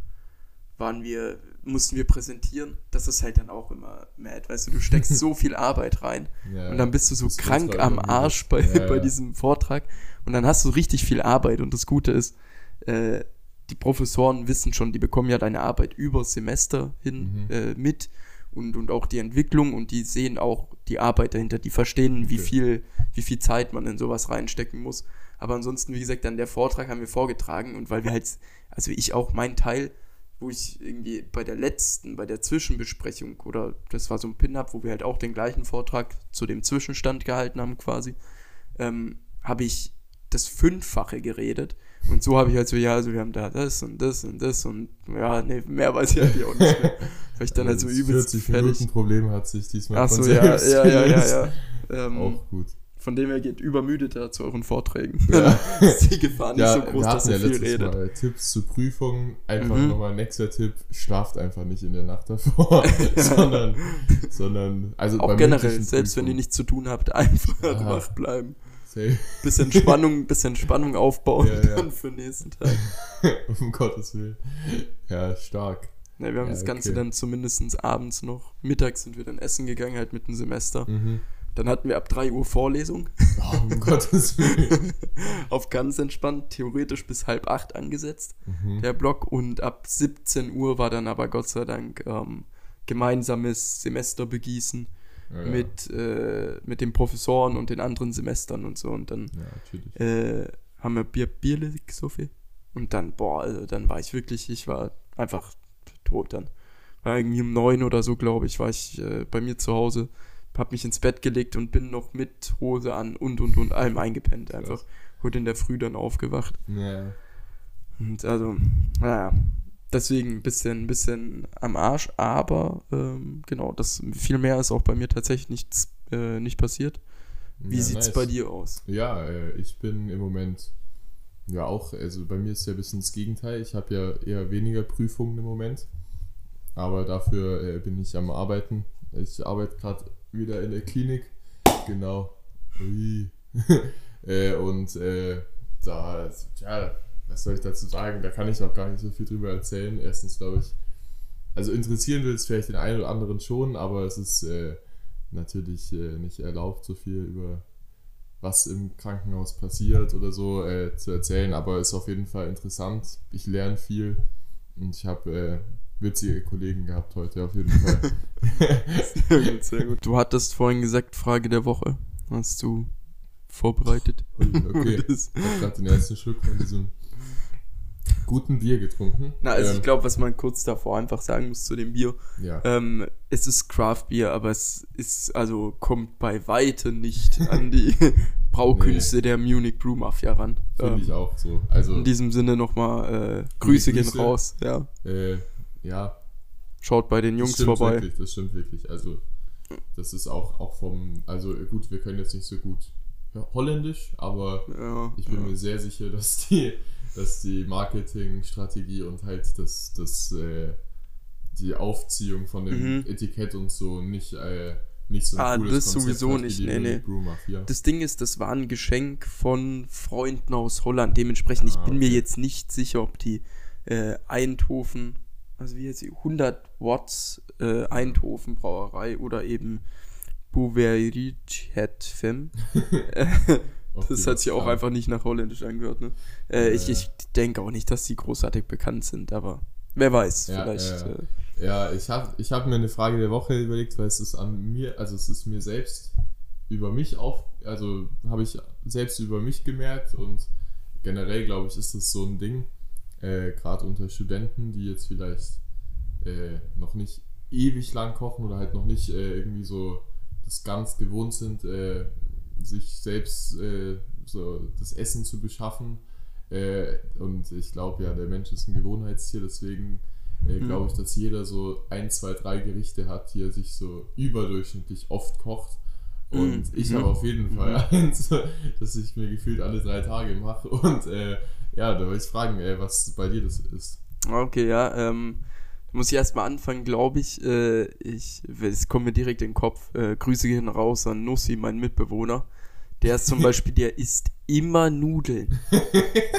[SPEAKER 2] waren wir, mussten wir präsentieren. Das ist halt dann auch immer mad, weißt du, du steckst so viel Arbeit rein
[SPEAKER 1] Ja,
[SPEAKER 2] und dann bist du so krank am. Arsch bei,
[SPEAKER 1] Ja,
[SPEAKER 2] bei diesem Vortrag und dann hast du richtig viel Arbeit und das Gute ist, äh, die Professoren wissen schon, die bekommen ja deine Arbeit über Semester hin
[SPEAKER 1] Mhm.
[SPEAKER 2] äh, mit und, und auch die Entwicklung und die sehen auch die Arbeit dahinter, die verstehen, wie
[SPEAKER 1] Okay.
[SPEAKER 2] viel, wie viel Zeit man in sowas reinstecken muss. Aber ansonsten, wie gesagt, dann der Vortrag haben wir vorgetragen und weil wir halt, also ich auch mein Teil, wo ich irgendwie bei der letzten, bei der Zwischenbesprechung oder das war so ein Pin-Up, wo wir halt auch den gleichen Vortrag zu dem Zwischenstand gehalten haben quasi, ähm, habe ich das Fünffache geredet. Und so habe ich halt so, ja, also wir haben da das und das und das und ja, nee, mehr weiß ich halt auch nicht mehr. Weil ich dann halt so
[SPEAKER 1] das
[SPEAKER 2] übelst
[SPEAKER 1] 40
[SPEAKER 2] fertig.
[SPEAKER 1] Minuten Problem hat sich diesmal
[SPEAKER 2] Ach
[SPEAKER 1] von
[SPEAKER 2] so, ja, ja, ja, ja, ja. Ähm,
[SPEAKER 1] Auch gut.
[SPEAKER 2] von dem her geht übermüdeter zu euren Vorträgen.
[SPEAKER 1] Ja.
[SPEAKER 2] ist die Gefahr nicht
[SPEAKER 1] Ja,
[SPEAKER 2] so groß, dass
[SPEAKER 1] hatten ja
[SPEAKER 2] ihr viel redet.
[SPEAKER 1] Mal Tipps zur Prüfung. Einfach
[SPEAKER 2] Mhm.
[SPEAKER 1] nochmal ein nächster Tipp. Schlaft einfach nicht in der Nacht davor, sondern, sondern, also
[SPEAKER 2] Auch generell, selbst wenn ihr
[SPEAKER 1] Prüfungen.
[SPEAKER 2] nichts zu tun habt, einfach
[SPEAKER 1] Ja.
[SPEAKER 2] wach bleiben.
[SPEAKER 1] Safe.
[SPEAKER 2] Bisschen Spannung, bisschen Spannung aufbauen
[SPEAKER 1] Ja, ja.
[SPEAKER 2] dann für den nächsten Tag.
[SPEAKER 1] um Gottes Willen. Ja, stark.
[SPEAKER 2] Ne, wir haben
[SPEAKER 1] Ja,
[SPEAKER 2] das Ganze
[SPEAKER 1] okay.
[SPEAKER 2] dann zumindest abends noch. Mittags sind wir dann essen gegangen, halt mit dem Semester.
[SPEAKER 1] Mhm.
[SPEAKER 2] Dann hatten wir ab 3 Uhr Vorlesung.
[SPEAKER 1] Oh, um Gottes Willen.
[SPEAKER 2] Auf ganz entspannt, theoretisch bis halb acht angesetzt,
[SPEAKER 1] Mhm.
[SPEAKER 2] der Block. Und ab 17 Uhr war dann aber Gott sei Dank ähm, gemeinsames Semesterbegießen
[SPEAKER 1] Ja,
[SPEAKER 2] mit, äh, mit den Professoren und den anderen Semestern und so. Und dann äh, haben wir Bier, Bierle so viel. Und dann, boah, also dann war ich wirklich, ich war einfach tot dann. War irgendwie um neun oder so, glaube ich, war ich äh, bei mir zu Hause, hab mich ins Bett gelegt und bin noch mit Hose an und und und allem eingepennt einfach. Heute in der Früh dann aufgewacht.
[SPEAKER 1] Ja.
[SPEAKER 2] Und also, naja, deswegen ein bisschen, bisschen am Arsch, aber ähm, genau, das viel mehr ist auch bei mir tatsächlich nichts, äh, nicht passiert. Wie
[SPEAKER 1] ja,
[SPEAKER 2] sieht's
[SPEAKER 1] nice.
[SPEAKER 2] bei dir aus?
[SPEAKER 1] Ja, äh, ich bin im Moment ja auch, also bei mir ist ja ein bisschen das Gegenteil. Ich habe ja eher weniger Prüfungen im Moment, aber dafür äh, bin ich am Arbeiten. Ich arbeite gerade wieder in der Klinik, genau. Äh, und äh, da, ja, was soll ich dazu sagen? Da kann ich auch gar nicht so viel drüber erzählen. Erstens glaube ich, also interessieren will es vielleicht den einen oder anderen schon, aber es ist äh, natürlich äh, nicht erlaubt, so viel über was im Krankenhaus passiert oder so äh, zu erzählen, aber ist auf jeden Fall interessant. Ich lerne viel und ich habe äh, witzige Kollegen gehabt heute auf jeden Fall.
[SPEAKER 2] Sehr gut, sehr gut. Du hattest vorhin gesagt, Frage der Woche. Hast du vorbereitet?
[SPEAKER 1] Okay, ich habe gerade den ersten Schluck von diesem guten Bier getrunken.
[SPEAKER 2] Na, also
[SPEAKER 1] Ähm,
[SPEAKER 2] ich glaube, was man kurz davor einfach sagen muss zu dem Bier,
[SPEAKER 1] ja.
[SPEAKER 2] ähm, es ist Craft Bier, aber es ist, also kommt bei weitem nicht an die Braukünste der Munich Brew Mafia ran.
[SPEAKER 1] Finde
[SPEAKER 2] Ähm,
[SPEAKER 1] ich auch so. Also,
[SPEAKER 2] In diesem Sinne nochmal äh, Grüße gehen
[SPEAKER 1] Grüße.
[SPEAKER 2] raus. Ja.
[SPEAKER 1] äh, ja,
[SPEAKER 2] Schaut bei den
[SPEAKER 1] das
[SPEAKER 2] Jungs
[SPEAKER 1] stimmt
[SPEAKER 2] vorbei.
[SPEAKER 1] wirklich, das stimmt wirklich. Also, das ist auch, auch vom, also gut, wir können jetzt nicht so gut Holländisch, aber
[SPEAKER 2] Ja,
[SPEAKER 1] Ich bin
[SPEAKER 2] ja.
[SPEAKER 1] mir sehr sicher, dass die, dass die Marketingstrategie und halt das, das, äh, die Aufziehung von dem
[SPEAKER 2] Mhm.
[SPEAKER 1] Etikett und so nicht, äh, nicht so ein
[SPEAKER 2] Ah,
[SPEAKER 1] cooles
[SPEAKER 2] das
[SPEAKER 1] Konzept
[SPEAKER 2] sowieso
[SPEAKER 1] hat
[SPEAKER 2] nicht, nee, nee. Das Ding ist, das war ein Geschenk von Freunden aus Holland. Dementsprechend, ich
[SPEAKER 1] Ah,
[SPEAKER 2] bin mir
[SPEAKER 1] okay.
[SPEAKER 2] jetzt nicht sicher, ob die äh, Eindhoven, also wie jetzt die 100 Watts äh, Eindhoven Brauerei oder eben Bouverie het Fem,
[SPEAKER 1] ob
[SPEAKER 2] Das hat sich auch einfach nicht nach Holländisch angehört, ne? Äh, ich
[SPEAKER 1] Ja,
[SPEAKER 2] ich denke auch nicht, dass die großartig bekannt sind, aber wer weiß,
[SPEAKER 1] Ja,
[SPEAKER 2] vielleicht. Äh,
[SPEAKER 1] Ja, ich habe ich hab mir eine Frage der Woche überlegt, weil es ist an mir, also es ist mir selbst über mich auf, also habe ich selbst über mich gemerkt und generell glaube ich, ist das so ein Ding, äh, gerade unter Studenten, die jetzt vielleicht äh, noch nicht ewig lang kochen oder halt noch nicht äh, irgendwie so das ganz gewohnt sind, äh, sich selbst äh, so das Essen zu beschaffen. Äh, und ich glaube ja, der Mensch ist ein Gewohnheitstier, deswegen äh,
[SPEAKER 2] Mhm.
[SPEAKER 1] glaube ich, dass jeder so ein, zwei, drei Gerichte hat, die er sich so überdurchschnittlich oft kocht. Und
[SPEAKER 2] Mhm.
[SPEAKER 1] ich
[SPEAKER 2] Mhm.
[SPEAKER 1] habe auf jeden Fall eins, das ich mir gefühlt alle drei Tage mache. Und äh, ja, da wollte ich fragen, äh, was bei dir das ist.
[SPEAKER 2] Okay, ja, ähm, muss ich erstmal anfangen, glaube ich. Äh, ich. Es kommt mir direkt in den Kopf. Äh, Grüße gehen raus an Nussi, mein Mitbewohner. Der ist zum Beispiel, der isst immer Nudeln.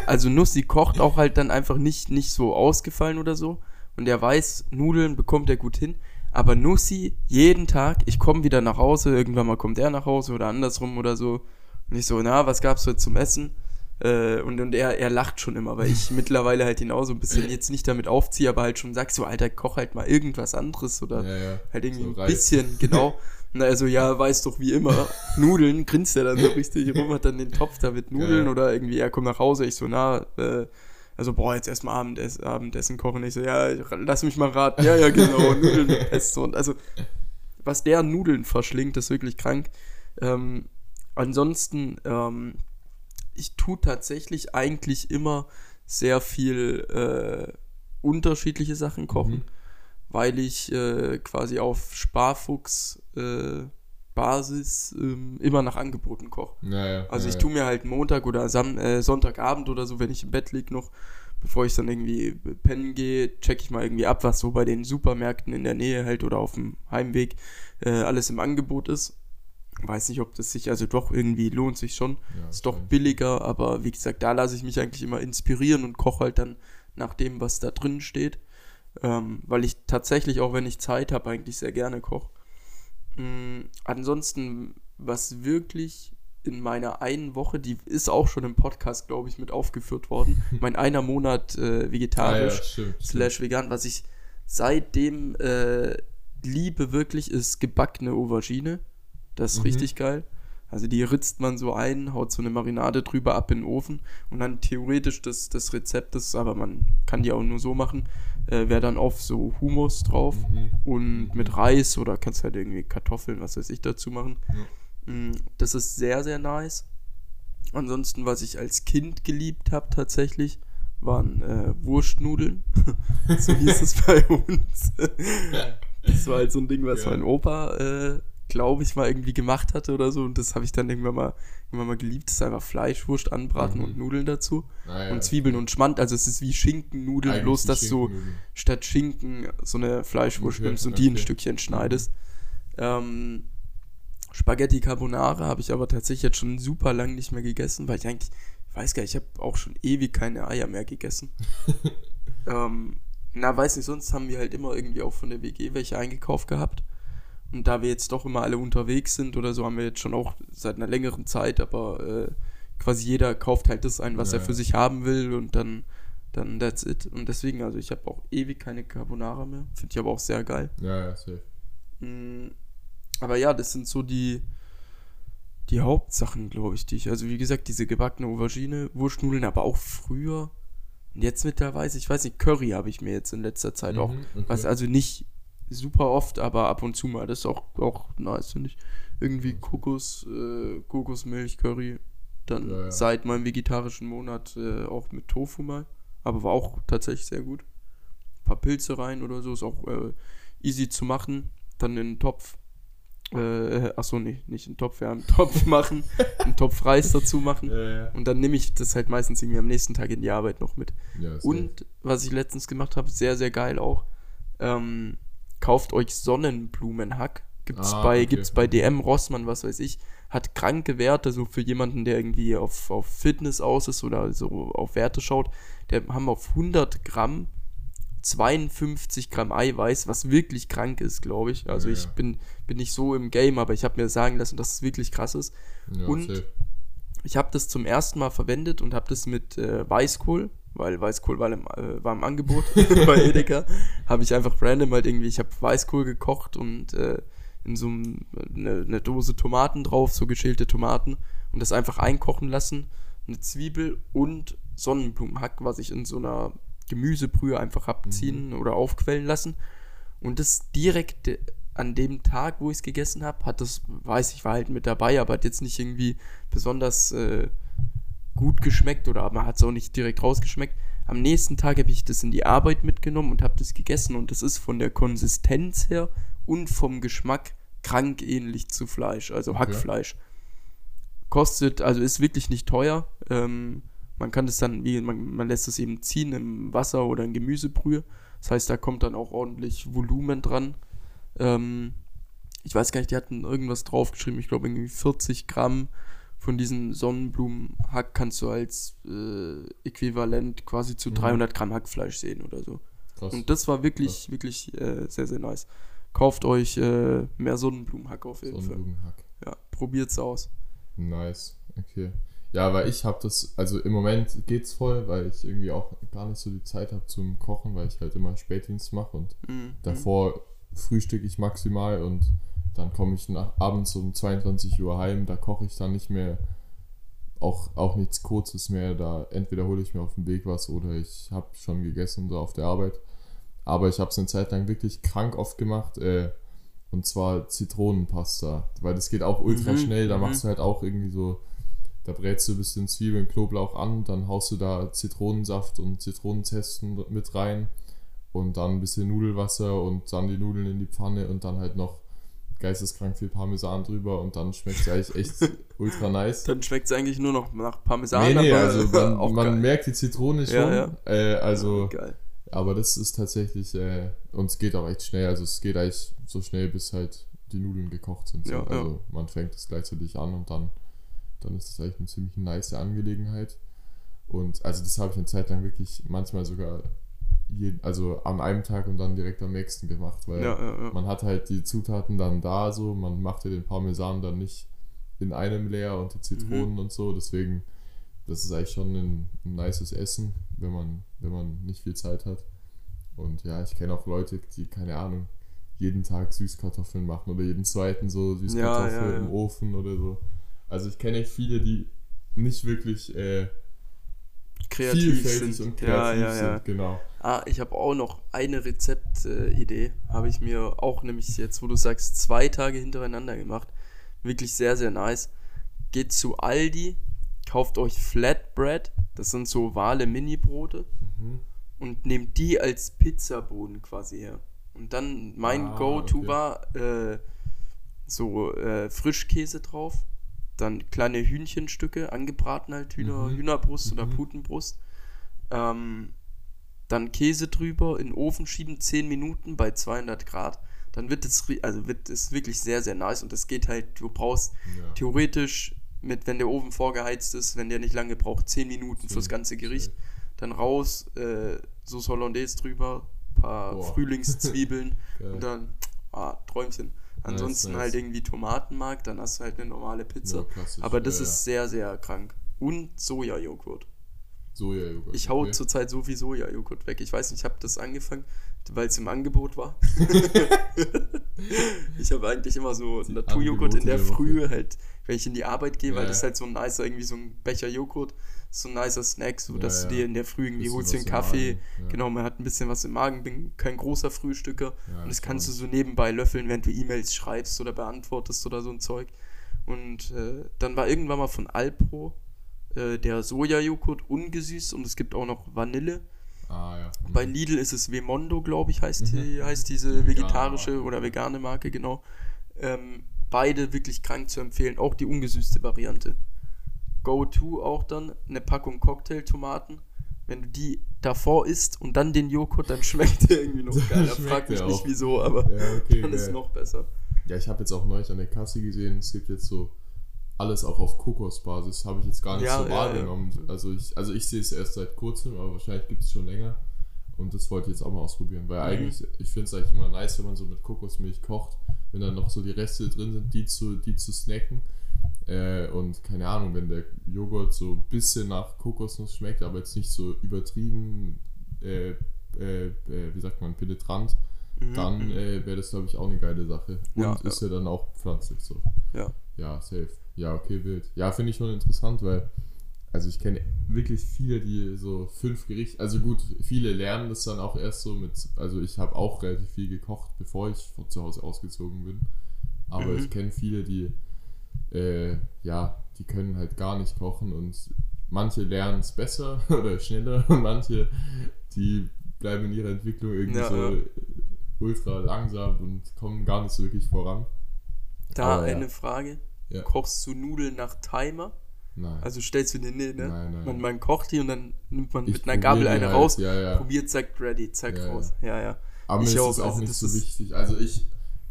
[SPEAKER 2] Also Nussi kocht auch halt dann einfach nicht, nicht so ausgefallen oder so. Und der weiß, Nudeln bekommt er gut hin. Aber Nussi, jeden Tag, ich komme wieder nach Hause, irgendwann mal kommt er nach Hause oder andersrum oder so. Und ich so, na, was gab's heute zum Essen? Äh, und und er, er lacht schon immer, weil ich mittlerweile halt ihn auch so ein bisschen jetzt nicht damit aufziehe, aber halt schon sag so, Alter, koch halt mal irgendwas anderes oder
[SPEAKER 1] Ja, ja.
[SPEAKER 2] halt irgendwie
[SPEAKER 1] So
[SPEAKER 2] ein bisschen, genau. Und also ja, weiß doch wie immer, Nudeln, grinst er dann so richtig rum, hat dann den Topf da mit Nudeln
[SPEAKER 1] Geil.
[SPEAKER 2] oder irgendwie, er kommt nach Hause, ich so, na, äh, also boah, jetzt erstmal Abendessen, Abendessen kochen. Ich so, ja, lass mich mal raten. Ja, ja, genau, Nudeln mit Pesto. Und also, was der Nudeln verschlingt, ist wirklich krank. Ähm, ansonsten, ähm, ich tue tatsächlich eigentlich immer sehr viel äh, unterschiedliche Sachen kochen,
[SPEAKER 1] Mhm.
[SPEAKER 2] weil ich äh, quasi auf Sparfuchs äh, Basis ähm, immer nach Angeboten koche.
[SPEAKER 1] Ja, ja,
[SPEAKER 2] Also
[SPEAKER 1] ja,
[SPEAKER 2] ich tue mir halt Montag oder Sam äh, Sonntagabend oder so, wenn ich im Bett liege noch, bevor ich dann irgendwie pennen gehe, checke ich mal irgendwie ab, was so bei den Supermärkten in der Nähe halt oder auf dem Heimweg äh, alles im Angebot ist. Weiß nicht, ob das sich, also doch irgendwie lohnt sich schon.
[SPEAKER 1] Ja,
[SPEAKER 2] ist doch billiger, aber wie gesagt, da lasse ich mich eigentlich immer inspirieren und koche halt dann nach dem, was da drin steht. Ähm, weil ich tatsächlich, auch wenn ich Zeit habe, eigentlich sehr gerne koche. Mm, ansonsten, was wirklich in meiner einen Woche, die ist auch schon im Podcast, glaube ich, mit aufgeführt worden, mein einer Monat äh,
[SPEAKER 1] Ah, ja,
[SPEAKER 2] vegetarisch
[SPEAKER 1] stimmt.
[SPEAKER 2] slash vegan, was ich seitdem äh, liebe wirklich, ist gebackene Aubergine. Das ist
[SPEAKER 1] Mhm.
[SPEAKER 2] richtig geil. Also die ritzt man so ein, haut so eine Marinade drüber ab in den Ofen und dann theoretisch das, das Rezept ist, aber man kann die auch nur so machen, äh, wäre dann auf so Hummus drauf
[SPEAKER 1] Mhm.
[SPEAKER 2] und mit Reis oder kannst halt irgendwie Kartoffeln, was weiß ich, dazu machen. Mm, Das ist sehr, sehr nice. Ansonsten, was ich als Kind geliebt habe tatsächlich, waren äh, Wurstnudeln. so hieß es bei uns. das war halt so ein Ding, was
[SPEAKER 1] Ja.
[SPEAKER 2] mein Opa, äh, glaube ich, mal irgendwie gemacht hatte oder so. Und das habe ich dann irgendwann mal, irgendwann mal geliebt. Das ist einfach Fleisch, Wurst anbraten
[SPEAKER 1] Mhm.
[SPEAKER 2] und Nudeln dazu.
[SPEAKER 1] Ah, ja.
[SPEAKER 2] Und Zwiebeln und Schmand. Also es ist wie Schinkennudeln,
[SPEAKER 1] Eigentlich
[SPEAKER 2] bloß dass du statt Schinken so eine Fleischwurst
[SPEAKER 1] Okay,
[SPEAKER 2] nimmst und die ein
[SPEAKER 1] okay.
[SPEAKER 2] Stückchen schneidest. Ähm, Spaghetti Carbonara habe ich aber tatsächlich jetzt schon super lang nicht mehr gegessen, weil ich eigentlich, ich weiß gar nicht, ich habe auch schon ewig keine Eier mehr gegessen. ähm, na, weiß nicht, sonst haben wir halt immer irgendwie auch von der WG welche eingekauft gehabt. Und da wir jetzt doch immer alle unterwegs sind oder so, haben wir jetzt schon auch seit einer längeren Zeit, aber äh, quasi jeder kauft halt das ein, was
[SPEAKER 1] Ja,
[SPEAKER 2] er für sich haben will und dann, dann that's it. Und deswegen, also ich habe auch ewig keine Carbonara mehr. Finde ich aber auch sehr geil.
[SPEAKER 1] Ja, ja, safe.
[SPEAKER 2] Mm, Aber ja, das sind so die, die Hauptsachen, glaube ich, die ich. Also wie gesagt, diese gebackene Aubergine, Wurstnudeln, aber auch früher. Und jetzt mittlerweile, ich weiß nicht, Curry habe ich mir jetzt in letzter Zeit auch.
[SPEAKER 1] Mhm, okay.
[SPEAKER 2] Was also nicht super oft, aber ab und zu mal. Das ist auch, auch nice, finde ich. Irgendwie Kokos, äh, Kokosmilch, Curry. Dann
[SPEAKER 1] Ja, ja.
[SPEAKER 2] seit meinem vegetarischen Monat äh, auch mit Tofu mal. Aber war auch tatsächlich sehr gut. Ein paar Pilze rein oder so, ist auch äh, easy zu machen. Dann in den Topf. Äh, achso, nee, nicht in den Topf, ja, einen Topf machen. einen Topf Reis dazu machen.
[SPEAKER 1] Ja, ja.
[SPEAKER 2] Und dann nehme ich das halt meistens irgendwie am nächsten Tag in die Arbeit noch mit.
[SPEAKER 1] ja.
[SPEAKER 2] Und was ich letztens gemacht habe, sehr, sehr geil auch. Ähm, kauft euch Sonnenblumenhack. Gibt's
[SPEAKER 1] Ah,
[SPEAKER 2] bei,
[SPEAKER 1] okay.
[SPEAKER 2] gibt's bei DM, Rossmann, was weiß ich. Hat kranke Werte, so für jemanden, der irgendwie auf, auf Fitness aus ist oder so auf Werte schaut. Der haben auf 100 Gramm 52 Gramm Eiweiß, was wirklich krank ist, glaube ich. Also
[SPEAKER 1] Ja,
[SPEAKER 2] ich bin, bin nicht so im Game, aber ich habe mir sagen lassen, dass es wirklich krass ist.
[SPEAKER 1] ja,
[SPEAKER 2] und-
[SPEAKER 1] safe.
[SPEAKER 2] ich habe das zum ersten Mal verwendet und habe das mit äh, Weißkohl, weil Weißkohl war im, äh, war im Angebot bei Edeka, habe ich einfach random halt irgendwie, ich habe Weißkohl gekocht und äh, in so eine, eine Dose Tomaten drauf, so geschälte Tomaten und das einfach einkochen lassen, eine Zwiebel und Sonnenblumenhack, was ich in so einer Gemüsebrühe einfach abziehen mhm. oder aufquellen lassen. Und das direkt an dem Tag, wo ich es gegessen habe, hat das, weiß ich, war halt mit dabei, aber hat jetzt nicht irgendwie besonders äh, gut geschmeckt oder man hat es auch nicht direkt rausgeschmeckt. Am nächsten Tag habe ich das in die Arbeit mitgenommen und habe das gegessen und das ist von der Konsistenz her und vom Geschmack krank ähnlich zu Fleisch, also okay. Hackfleisch. Kostet, also ist wirklich nicht teuer. Ähm, man kann das dann, wie, man, man lässt es eben ziehen im Wasser oder in Gemüsebrühe. Das heißt, da kommt dann auch ordentlich Volumen dran. Ähm, ich weiß gar nicht, die hatten irgendwas draufgeschrieben. Ich glaube, irgendwie 40 Gramm von diesem Sonnenblumenhack kannst du als äh, Äquivalent quasi zu 300 mhm. Gramm Hackfleisch sehen oder so. Krass. Und das war wirklich, Krass. wirklich äh, sehr, sehr nice. Kauft euch äh, mehr Sonnenblumenhack auf jeden Sonnenblumenhack. Fall. Ja, probiert's aus.
[SPEAKER 1] Nice, okay. Ja, weil ich habe das, also im Moment geht's voll, weil ich irgendwie auch gar nicht so die Zeit habe zum Kochen, weil ich halt immer Spätdienst mache und mhm. davor frühstücke ich maximal und dann komme ich nach, abends um 22 Uhr heim, da koche ich dann nicht mehr, auch, auch nichts Kurzes mehr, da entweder hole ich mir auf dem Weg was oder ich habe schon gegessen so auf der Arbeit. Aber ich habe es eine Zeit lang wirklich krank oft gemacht, äh, und zwar Zitronenpasta, weil das geht auch ultra mhm, schnell, da mhm. machst du halt auch irgendwie so, da brätst du ein bisschen Zwiebeln, Knoblauch an, dann haust du da Zitronensaft und Zitronenzesten mit rein und dann ein bisschen Nudelwasser und dann die Nudeln in die Pfanne und dann halt noch geisteskrank viel Parmesan drüber und dann schmeckt es eigentlich echt ultra nice.
[SPEAKER 2] Dann schmeckt es eigentlich nur noch nach Parmesan.
[SPEAKER 1] Nee, nee, also man, man merkt die Zitrone schon. Ja, ja. Äh, also, ja, aber das ist tatsächlich, äh, und es geht auch echt schnell, also es geht eigentlich so schnell, bis halt die Nudeln gekocht sind. So. Ja, also man fängt es gleichzeitig an und dann, dann ist es eigentlich eine ziemlich nice Angelegenheit. Und also das habe ich eine Zeit lang wirklich manchmal sogar jeden, also an einem Tag und dann direkt am nächsten gemacht, weil ja, ja, ja. man hat halt die Zutaten dann da so, man macht ja den Parmesan dann nicht in einem leer und die Zitronen mhm. und so, deswegen das ist eigentlich schon ein, ein nices Essen, wenn man, wenn man nicht viel Zeit hat. Und ja, ich kenne auch Leute, die, keine Ahnung, jeden Tag Süßkartoffeln machen oder jeden zweiten so Süßkartoffeln im Ofen oder so. Also ich kenne viele, die nicht wirklich äh,
[SPEAKER 2] kreativ sind. und kreativ ja, ja, ja. sind, genau. Ah, ich habe auch noch eine Rezeptidee, äh, habe ich mir auch nämlich jetzt, wo du sagst, zwei Tage hintereinander gemacht. Wirklich sehr, sehr nice. Geht zu Aldi, kauft euch Flatbread, das sind so ovale Mini-Brote, mhm. und nehmt die als Pizzaboden quasi her. Und dann mein ah, Go-To okay. war äh, so äh, Frischkäse drauf, dann kleine Hühnchenstücke, angebraten halt, Hühner, mhm. Hühnerbrust mhm. oder Putenbrust. Ähm, dann Käse drüber, in den Ofen schieben, 10 Minuten bei 200 Grad. Dann wird es, also wird es wirklich sehr, sehr nice und das geht halt, du brauchst ja. theoretisch mit, wenn der Ofen vorgeheizt ist, wenn der nicht lange braucht, 10 Minuten 10, fürs ganze Gericht. 10. Dann raus, äh, Sauce Hollandaise drüber, paar Boah. Frühlingszwiebeln und dann, ah, Träumchen. Ansonsten nice, halt irgendwie Tomatenmark, dann hast du halt eine normale Pizza. Ja, Aber das ja, ist sehr, sehr krank. Und Sojajoghurt. Sojajoghurt. Ich hau okay. zurzeit so viel Sojajoghurt weg. Ich weiß nicht, ich habe das angefangen, weil es im Angebot war. ich habe eigentlich immer so Naturjoghurt in der Früh, halt, wenn ich in die Arbeit gehe, weil das ist halt so ein nicer, irgendwie so ein Becher Joghurt so ein nicer Snack, so dass ja, du dir in der Früh irgendwie holst dir einen Kaffee. Ja. Genau, man hat ein bisschen was im Magen, bin kein großer Frühstücker. Ja, und das kannst du so nebenbei löffeln, während du E-Mails schreibst oder beantwortest oder so ein Zeug. Und äh, dann war irgendwann mal von Alpro äh, der Sojajoghurt ungesüßt und es gibt auch noch Vanille. Ah, ja. Mhm. Bei Lidl ist es Vemondo, glaube ich, heißt, mhm. die, heißt diese die vegetarische Marke. oder vegane Marke, genau. Ähm, beide wirklich krank zu empfehlen, auch die ungesüßte Variante. Go-To auch dann eine Packung Cocktailtomaten. Wenn du die davor isst und dann den Joghurt, dann schmeckt der irgendwie noch geiler. Frag mich nicht wieso, aber ja, okay, dann geil. ist noch besser.
[SPEAKER 1] Ja, ich habe jetzt auch neulich an der Kasse gesehen, es gibt jetzt so alles auch auf Kokosbasis, habe ich jetzt gar nicht ja, so wahrgenommen. Ja, ja. Also ich, also ich sehe es erst seit kurzem, aber wahrscheinlich gibt es schon länger. Und das wollte ich jetzt auch mal ausprobieren, weil mhm. eigentlich, ich finde es eigentlich immer nice, wenn man so mit Kokosmilch kocht, wenn dann noch so die Reste drin sind, die zu, die zu snacken. Äh, und keine Ahnung, wenn der Joghurt so ein bisschen nach Kokosnuss schmeckt, aber jetzt nicht so übertrieben, äh, äh, äh, wie sagt man, penetrant,
[SPEAKER 2] Mhm.
[SPEAKER 1] dann äh, wäre das, glaube ich, auch eine geile Sache. Und
[SPEAKER 2] Ja,
[SPEAKER 1] ist ja dann auch pflanzlich so.
[SPEAKER 2] Ja.
[SPEAKER 1] Ja, safe. Ja, okay, wild. Ja, finde ich schon interessant, weil, also ich kenne wirklich viele, die so fünf Gerichte, also gut, viele lernen das dann auch erst so mit, also ich habe auch relativ viel gekocht, bevor ich von zu Hause ausgezogen bin. Aber
[SPEAKER 2] Mhm.
[SPEAKER 1] ich kenne viele, die, äh, ja, die können halt gar nicht kochen und manche lernen es besser oder schneller und manche, die bleiben in ihrer Entwicklung irgendwie
[SPEAKER 2] Ja,
[SPEAKER 1] so
[SPEAKER 2] ja.
[SPEAKER 1] ultra langsam und kommen gar nicht so wirklich voran.
[SPEAKER 2] Da
[SPEAKER 1] Aber ja.
[SPEAKER 2] eine Frage.
[SPEAKER 1] Ja.
[SPEAKER 2] Kochst du Nudeln nach Timer?
[SPEAKER 1] Nein.
[SPEAKER 2] Also stellst du dir ne, ne?
[SPEAKER 1] Nein, nein.
[SPEAKER 2] Man, man kocht die und dann nimmt man
[SPEAKER 1] Ich
[SPEAKER 2] mit einer Gabel eine
[SPEAKER 1] halt,
[SPEAKER 2] raus,
[SPEAKER 1] Ja, ja.
[SPEAKER 2] probiert, zack, ready, zack, raus. Ja, ja.
[SPEAKER 1] Aber mir
[SPEAKER 2] Ich
[SPEAKER 1] ist
[SPEAKER 2] auch,
[SPEAKER 1] es auch
[SPEAKER 2] also
[SPEAKER 1] nicht so
[SPEAKER 2] ist-
[SPEAKER 1] wichtig. Also ich,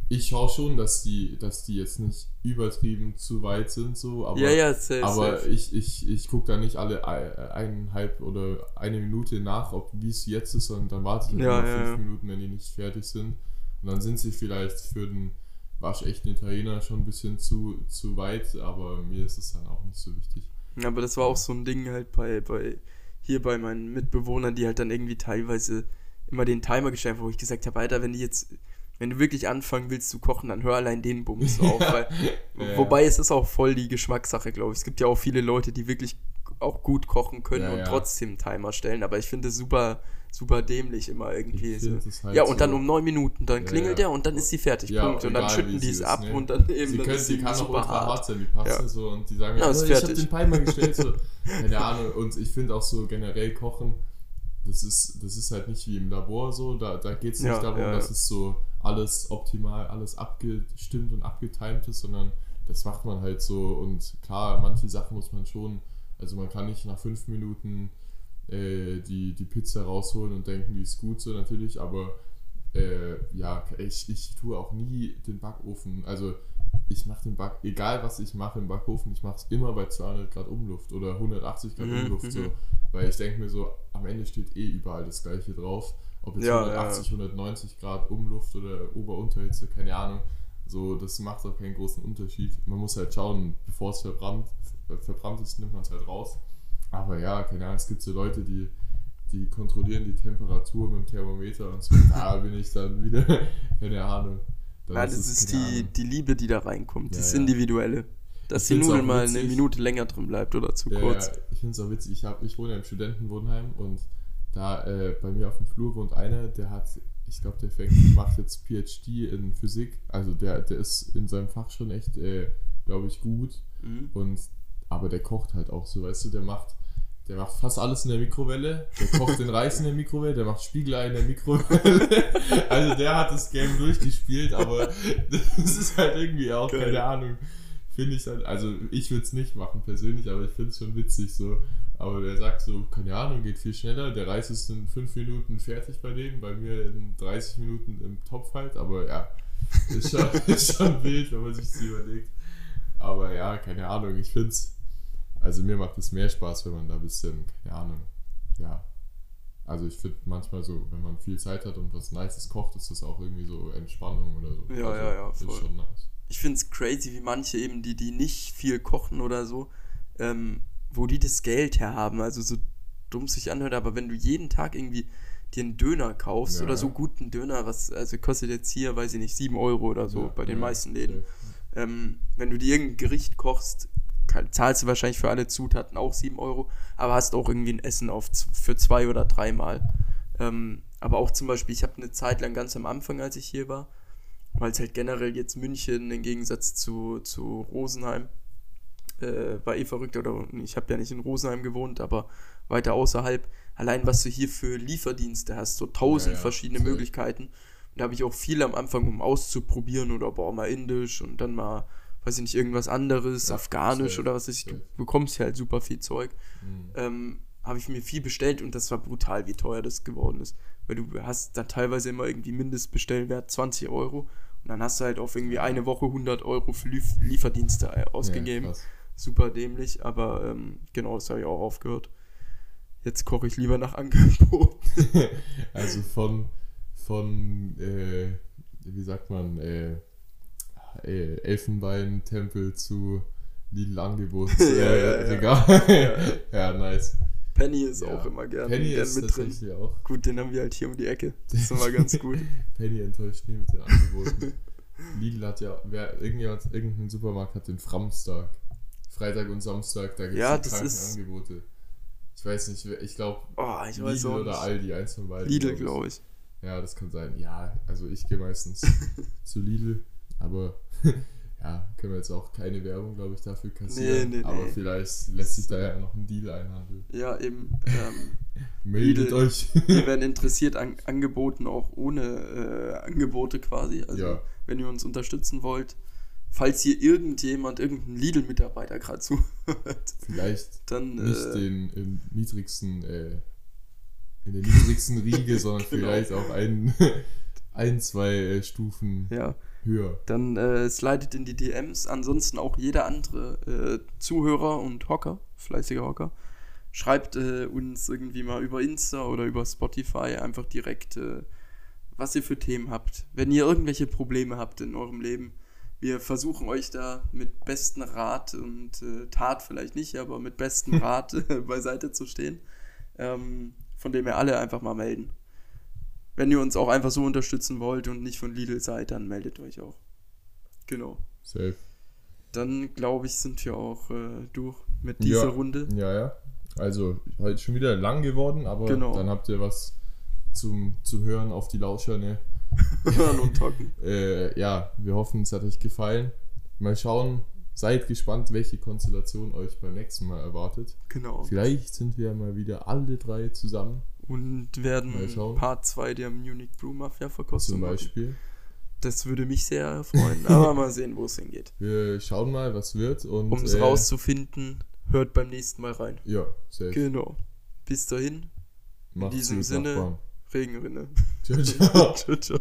[SPEAKER 1] ich schaue schon, dass die, dass die jetzt nicht übertrieben zu weit sind, so, aber,
[SPEAKER 2] ja, ja, safe,
[SPEAKER 1] aber
[SPEAKER 2] safe.
[SPEAKER 1] ich, ich, ich gucke da nicht alle ei- eineinhalb oder eine Minute nach, ob wie es jetzt ist, sondern dann warte ich
[SPEAKER 2] Ja,
[SPEAKER 1] immer
[SPEAKER 2] ja,
[SPEAKER 1] fünf. Minuten, wenn die nicht fertig sind. Und dann sind sie vielleicht für den waschechten Italiener schon ein bisschen zu, zu weit, aber mir ist es dann auch nicht so wichtig.
[SPEAKER 2] Aber das war auch so ein Ding halt bei, bei hier bei meinen Mitbewohnern, die halt dann irgendwie teilweise immer den Timer gestellt haben, wo ich gesagt habe, Alter, wenn die jetzt, wenn du wirklich anfangen willst zu kochen, dann hör allein den Bums auf. Weil,
[SPEAKER 1] Ja.
[SPEAKER 2] Wobei es ist auch voll die Geschmackssache, glaube ich. Es gibt ja auch viele Leute, die wirklich auch gut kochen können
[SPEAKER 1] Ja,
[SPEAKER 2] und trotzdem Timer stellen, aber ich finde es super, super dämlich immer irgendwie. So.
[SPEAKER 1] halt
[SPEAKER 2] ja, und dann
[SPEAKER 1] so-
[SPEAKER 2] um neun Minuten, dann klingelt der und dann ist sie fertig, Punkt. Und dann
[SPEAKER 1] egal,
[SPEAKER 2] schütten die es
[SPEAKER 1] ist,
[SPEAKER 2] ab
[SPEAKER 1] ne?
[SPEAKER 2] und dann eben
[SPEAKER 1] Sie,
[SPEAKER 2] dann
[SPEAKER 1] können,
[SPEAKER 2] ist
[SPEAKER 1] sie kann auch
[SPEAKER 2] super
[SPEAKER 1] ultra hart. sein, die Paste
[SPEAKER 2] Ja.
[SPEAKER 1] so und die sagen,
[SPEAKER 2] Ja,
[SPEAKER 1] oh,
[SPEAKER 2] ist
[SPEAKER 1] ich habe
[SPEAKER 2] fertig.
[SPEAKER 1] den Timer gestellt, so, keine Ahnung. Und ich finde auch so generell Kochen, das ist, das ist halt nicht wie im Labor so, da, da geht es nicht darum, dass es so alles optimal, alles abgestimmt und abgetimt ist, sondern das macht man halt so. Und klar, manche Sachen muss man schon, also man kann nicht nach fünf Minuten äh, die, die Pizza rausholen und denken, die ist gut so natürlich, aber äh, ja, ich, ich tue auch nie den Backofen, also ich mache den Back, egal was ich mache im Backofen, ich mache es immer bei 200 Grad Umluft oder 180 Grad
[SPEAKER 2] Mhm,
[SPEAKER 1] Umluft, so,
[SPEAKER 2] mhm.
[SPEAKER 1] weil ich denke mir so, am Ende steht eh überall das gleiche drauf, ob jetzt
[SPEAKER 2] Ja,
[SPEAKER 1] 180, 190 Grad Umluft oder Ober-Unterhitze, keine Ahnung, so, das macht auch keinen großen Unterschied. Man muss halt schauen, bevor es verbrannt, ver- verbrannt ist, nimmt man es halt raus. Aber ja, keine Ahnung, es gibt so Leute, die, die kontrollieren die Temperatur mit dem Thermometer und so, da bin ich dann wieder, keine Ahnung. Dann
[SPEAKER 2] Ja, das
[SPEAKER 1] es,
[SPEAKER 2] ist die,
[SPEAKER 1] Ahnung.
[SPEAKER 2] die Liebe, die da reinkommt,
[SPEAKER 1] Ja,
[SPEAKER 2] das
[SPEAKER 1] ja.
[SPEAKER 2] Individuelle. Dass
[SPEAKER 1] Ich
[SPEAKER 2] die Nudel mal eine. Minute länger drin bleibt oder zu
[SPEAKER 1] Ja,
[SPEAKER 2] kurz.
[SPEAKER 1] ja, ich finde es auch witzig. Ich, hab, ich wohne ja im Studentenwohnheim und da äh, bei mir auf dem Flur wohnt einer, der hat, ich glaube, der fängt, macht jetzt PhD in Physik. Also der, der ist in seinem Fach schon echt, äh, glaube ich, gut.
[SPEAKER 2] Mhm.
[SPEAKER 1] Und aber der kocht halt auch so, weißt du, der macht, der macht fast alles in der Mikrowelle. Der kocht den Reis in der Mikrowelle, der macht Spiegelei in der Mikrowelle. Also der hat das Game durchgespielt, aber das ist halt irgendwie auch,
[SPEAKER 2] Geil.
[SPEAKER 1] keine Ahnung. Finde ich halt, also ich würde es nicht machen persönlich, aber ich finde es schon witzig so. Aber der sagt so, keine Ahnung, geht viel schneller. Der Reis ist in 5 Minuten fertig bei denen, bei mir in 30 Minuten im Topf halt. Aber ja, ist schon, ist schon wild, wenn man sich das überlegt. Aber ja, keine Ahnung, ich finde es, also mir macht es mehr Spaß, wenn man da ein bisschen, keine Ahnung, ja. Also ich finde manchmal so, wenn man viel Zeit hat und was Nices kocht, ist das auch irgendwie so Entspannung oder so.
[SPEAKER 2] Ja,
[SPEAKER 1] also,
[SPEAKER 2] ja, ja,
[SPEAKER 1] Ist
[SPEAKER 2] voll.
[SPEAKER 1] schon nice.
[SPEAKER 2] Ich finde es crazy, wie manche eben, die, die nicht viel kochen oder so, ähm, wo die das Geld herhaben. Also so dumm es sich anhört, aber wenn du jeden Tag irgendwie dir einen Döner kaufst
[SPEAKER 1] Ja,
[SPEAKER 2] oder so guten Döner, was also kostet jetzt hier, weiß ich nicht, 7 Euro oder so
[SPEAKER 1] Ja,
[SPEAKER 2] bei den
[SPEAKER 1] ja,
[SPEAKER 2] meisten Läden. Ähm, wenn du dir irgendein Gericht kochst, kann, zahlst du wahrscheinlich für alle Zutaten auch 7 Euro, aber hast auch irgendwie ein Essen auf, für zwei oder dreimal. Ähm, aber auch zum Beispiel, ich habe eine Zeit lang ganz am Anfang, als ich hier war, weil es halt generell jetzt München im Gegensatz zu, zu Rosenheim äh, war eh verrückt, oder ich habe ja nicht in Rosenheim gewohnt, aber weiter außerhalb, allein was du hier für Lieferdienste hast, so tausend
[SPEAKER 1] Ja, ja,
[SPEAKER 2] verschiedene
[SPEAKER 1] safe.
[SPEAKER 2] Möglichkeiten. Und da habe ich auch viel am Anfang, um auszuprobieren oder boah, mal indisch und dann mal, weiß ich nicht, irgendwas anderes,
[SPEAKER 1] Ja,
[SPEAKER 2] afghanisch oder was weiß ich, du bekommst ja halt super viel Zeug.
[SPEAKER 1] Mhm.
[SPEAKER 2] Ähm, habe ich mir viel bestellt und das war brutal, wie teuer das geworden ist. Weil du hast da teilweise immer irgendwie Mindestbestellwert 20 Euro und dann hast du halt auf irgendwie eine Woche 100 Euro für Lief Lieferdienste äh, ausgegeben.
[SPEAKER 1] Ja.
[SPEAKER 2] Super dämlich, aber ähm, genau, das habe ich auch aufgehört. Jetzt koche ich lieber nach Angebot.
[SPEAKER 1] also von, von äh, wie sagt man, äh, äh, Elfenbeintempel zu Lidl-Angebot.
[SPEAKER 2] Ja,
[SPEAKER 1] äh,
[SPEAKER 2] ja, ja.
[SPEAKER 1] Regal. ja, nice.
[SPEAKER 2] Penny ist
[SPEAKER 1] Ja.
[SPEAKER 2] auch immer gern,
[SPEAKER 1] Penny
[SPEAKER 2] gern
[SPEAKER 1] ist
[SPEAKER 2] mit drin.
[SPEAKER 1] auch.
[SPEAKER 2] Gut, den haben wir halt hier um die Ecke. Das ist immer ganz gut.
[SPEAKER 1] Penny enttäuscht nie mit den Angeboten. Lidl hat ja, wer, irgendjemand, irgendein Supermarkt hat den Framstag. Freitag und Samstag, da gibt es
[SPEAKER 2] Ja, ist-
[SPEAKER 1] Angebote. Ich weiß nicht, ich glaube
[SPEAKER 2] Oh,
[SPEAKER 1] Lidl oder. Aldi, eins von beiden.
[SPEAKER 2] Lidl, glaube ich.
[SPEAKER 1] Ja, das kann sein. Ja, also ich gehe meistens zu Lidl, aber ja, können wir jetzt auch keine Werbung, glaube ich, dafür kassieren.
[SPEAKER 2] Nee, nee,
[SPEAKER 1] aber
[SPEAKER 2] nee.
[SPEAKER 1] vielleicht lässt sich da ja noch ein Deal einhandeln.
[SPEAKER 2] Ja, eben. Ähm,
[SPEAKER 1] Meldet
[SPEAKER 2] Lidl.
[SPEAKER 1] euch.
[SPEAKER 2] wir werden interessiert an Angeboten auch ohne äh, Angebote quasi. Also
[SPEAKER 1] Ja.
[SPEAKER 2] wenn ihr uns unterstützen wollt, falls hier irgendjemand, irgendein Lidl-Mitarbeiter gerade zuhört,
[SPEAKER 1] Vielleicht
[SPEAKER 2] dann
[SPEAKER 1] nicht
[SPEAKER 2] äh,
[SPEAKER 1] den im niedrigsten, äh, in der niedrigsten Riege, sondern
[SPEAKER 2] Genau.
[SPEAKER 1] vielleicht auch ein, ein zwei äh, Stufen
[SPEAKER 2] ja,
[SPEAKER 1] höher.
[SPEAKER 2] dann äh, slidet in die DMs. Ansonsten auch jeder andere äh, Zuhörer und Hocker, fleißiger Hocker, schreibt äh, uns irgendwie mal über Insta oder über Spotify einfach direkt, äh, was ihr für Themen habt. Wenn ihr irgendwelche Probleme habt in eurem Leben, wir versuchen euch da mit bestem Rat und äh, Tat vielleicht nicht, aber mit bestem Rat äh, beiseite zu stehen. Ähm, von dem ihr alle einfach mal melden. Wenn ihr uns auch einfach so unterstützen wollt und nicht von Lidl seid, dann meldet euch auch. Genau.
[SPEAKER 1] Safe.
[SPEAKER 2] Dann glaube ich, sind wir auch äh, durch mit dieser
[SPEAKER 1] ja,
[SPEAKER 2] Runde.
[SPEAKER 1] Ja, ja. Also, heute schon wieder lang geworden, aber
[SPEAKER 2] Genau.
[SPEAKER 1] dann habt ihr was zum, zum Hören auf die Lauscher, ne?
[SPEAKER 2] Hören und talken.
[SPEAKER 1] Äh, ja, wir hoffen, es hat euch gefallen. Mal schauen, seid gespannt, welche Konstellation euch beim nächsten Mal erwartet.
[SPEAKER 2] Genau.
[SPEAKER 1] Vielleicht sind wir mal wieder alle drei zusammen,
[SPEAKER 2] Und werden. Part 2 der Munich Brew Mafia verkostet.
[SPEAKER 1] zum Beispiel.
[SPEAKER 2] Das würde mich sehr freuen. Aber mal sehen, wo es hingeht.
[SPEAKER 1] Wir schauen mal, was wird.
[SPEAKER 2] Um es
[SPEAKER 1] äh,
[SPEAKER 2] rauszufinden, hört beim nächsten Mal rein.
[SPEAKER 1] Ja, safe.
[SPEAKER 2] Genau. Bis dahin,
[SPEAKER 1] Macht's
[SPEAKER 2] diesem
[SPEAKER 1] gut,
[SPEAKER 2] Sinne-
[SPEAKER 1] Nachbarn.
[SPEAKER 2] Regenrinne.
[SPEAKER 1] Ciao, ciao.
[SPEAKER 2] ciao, ciao.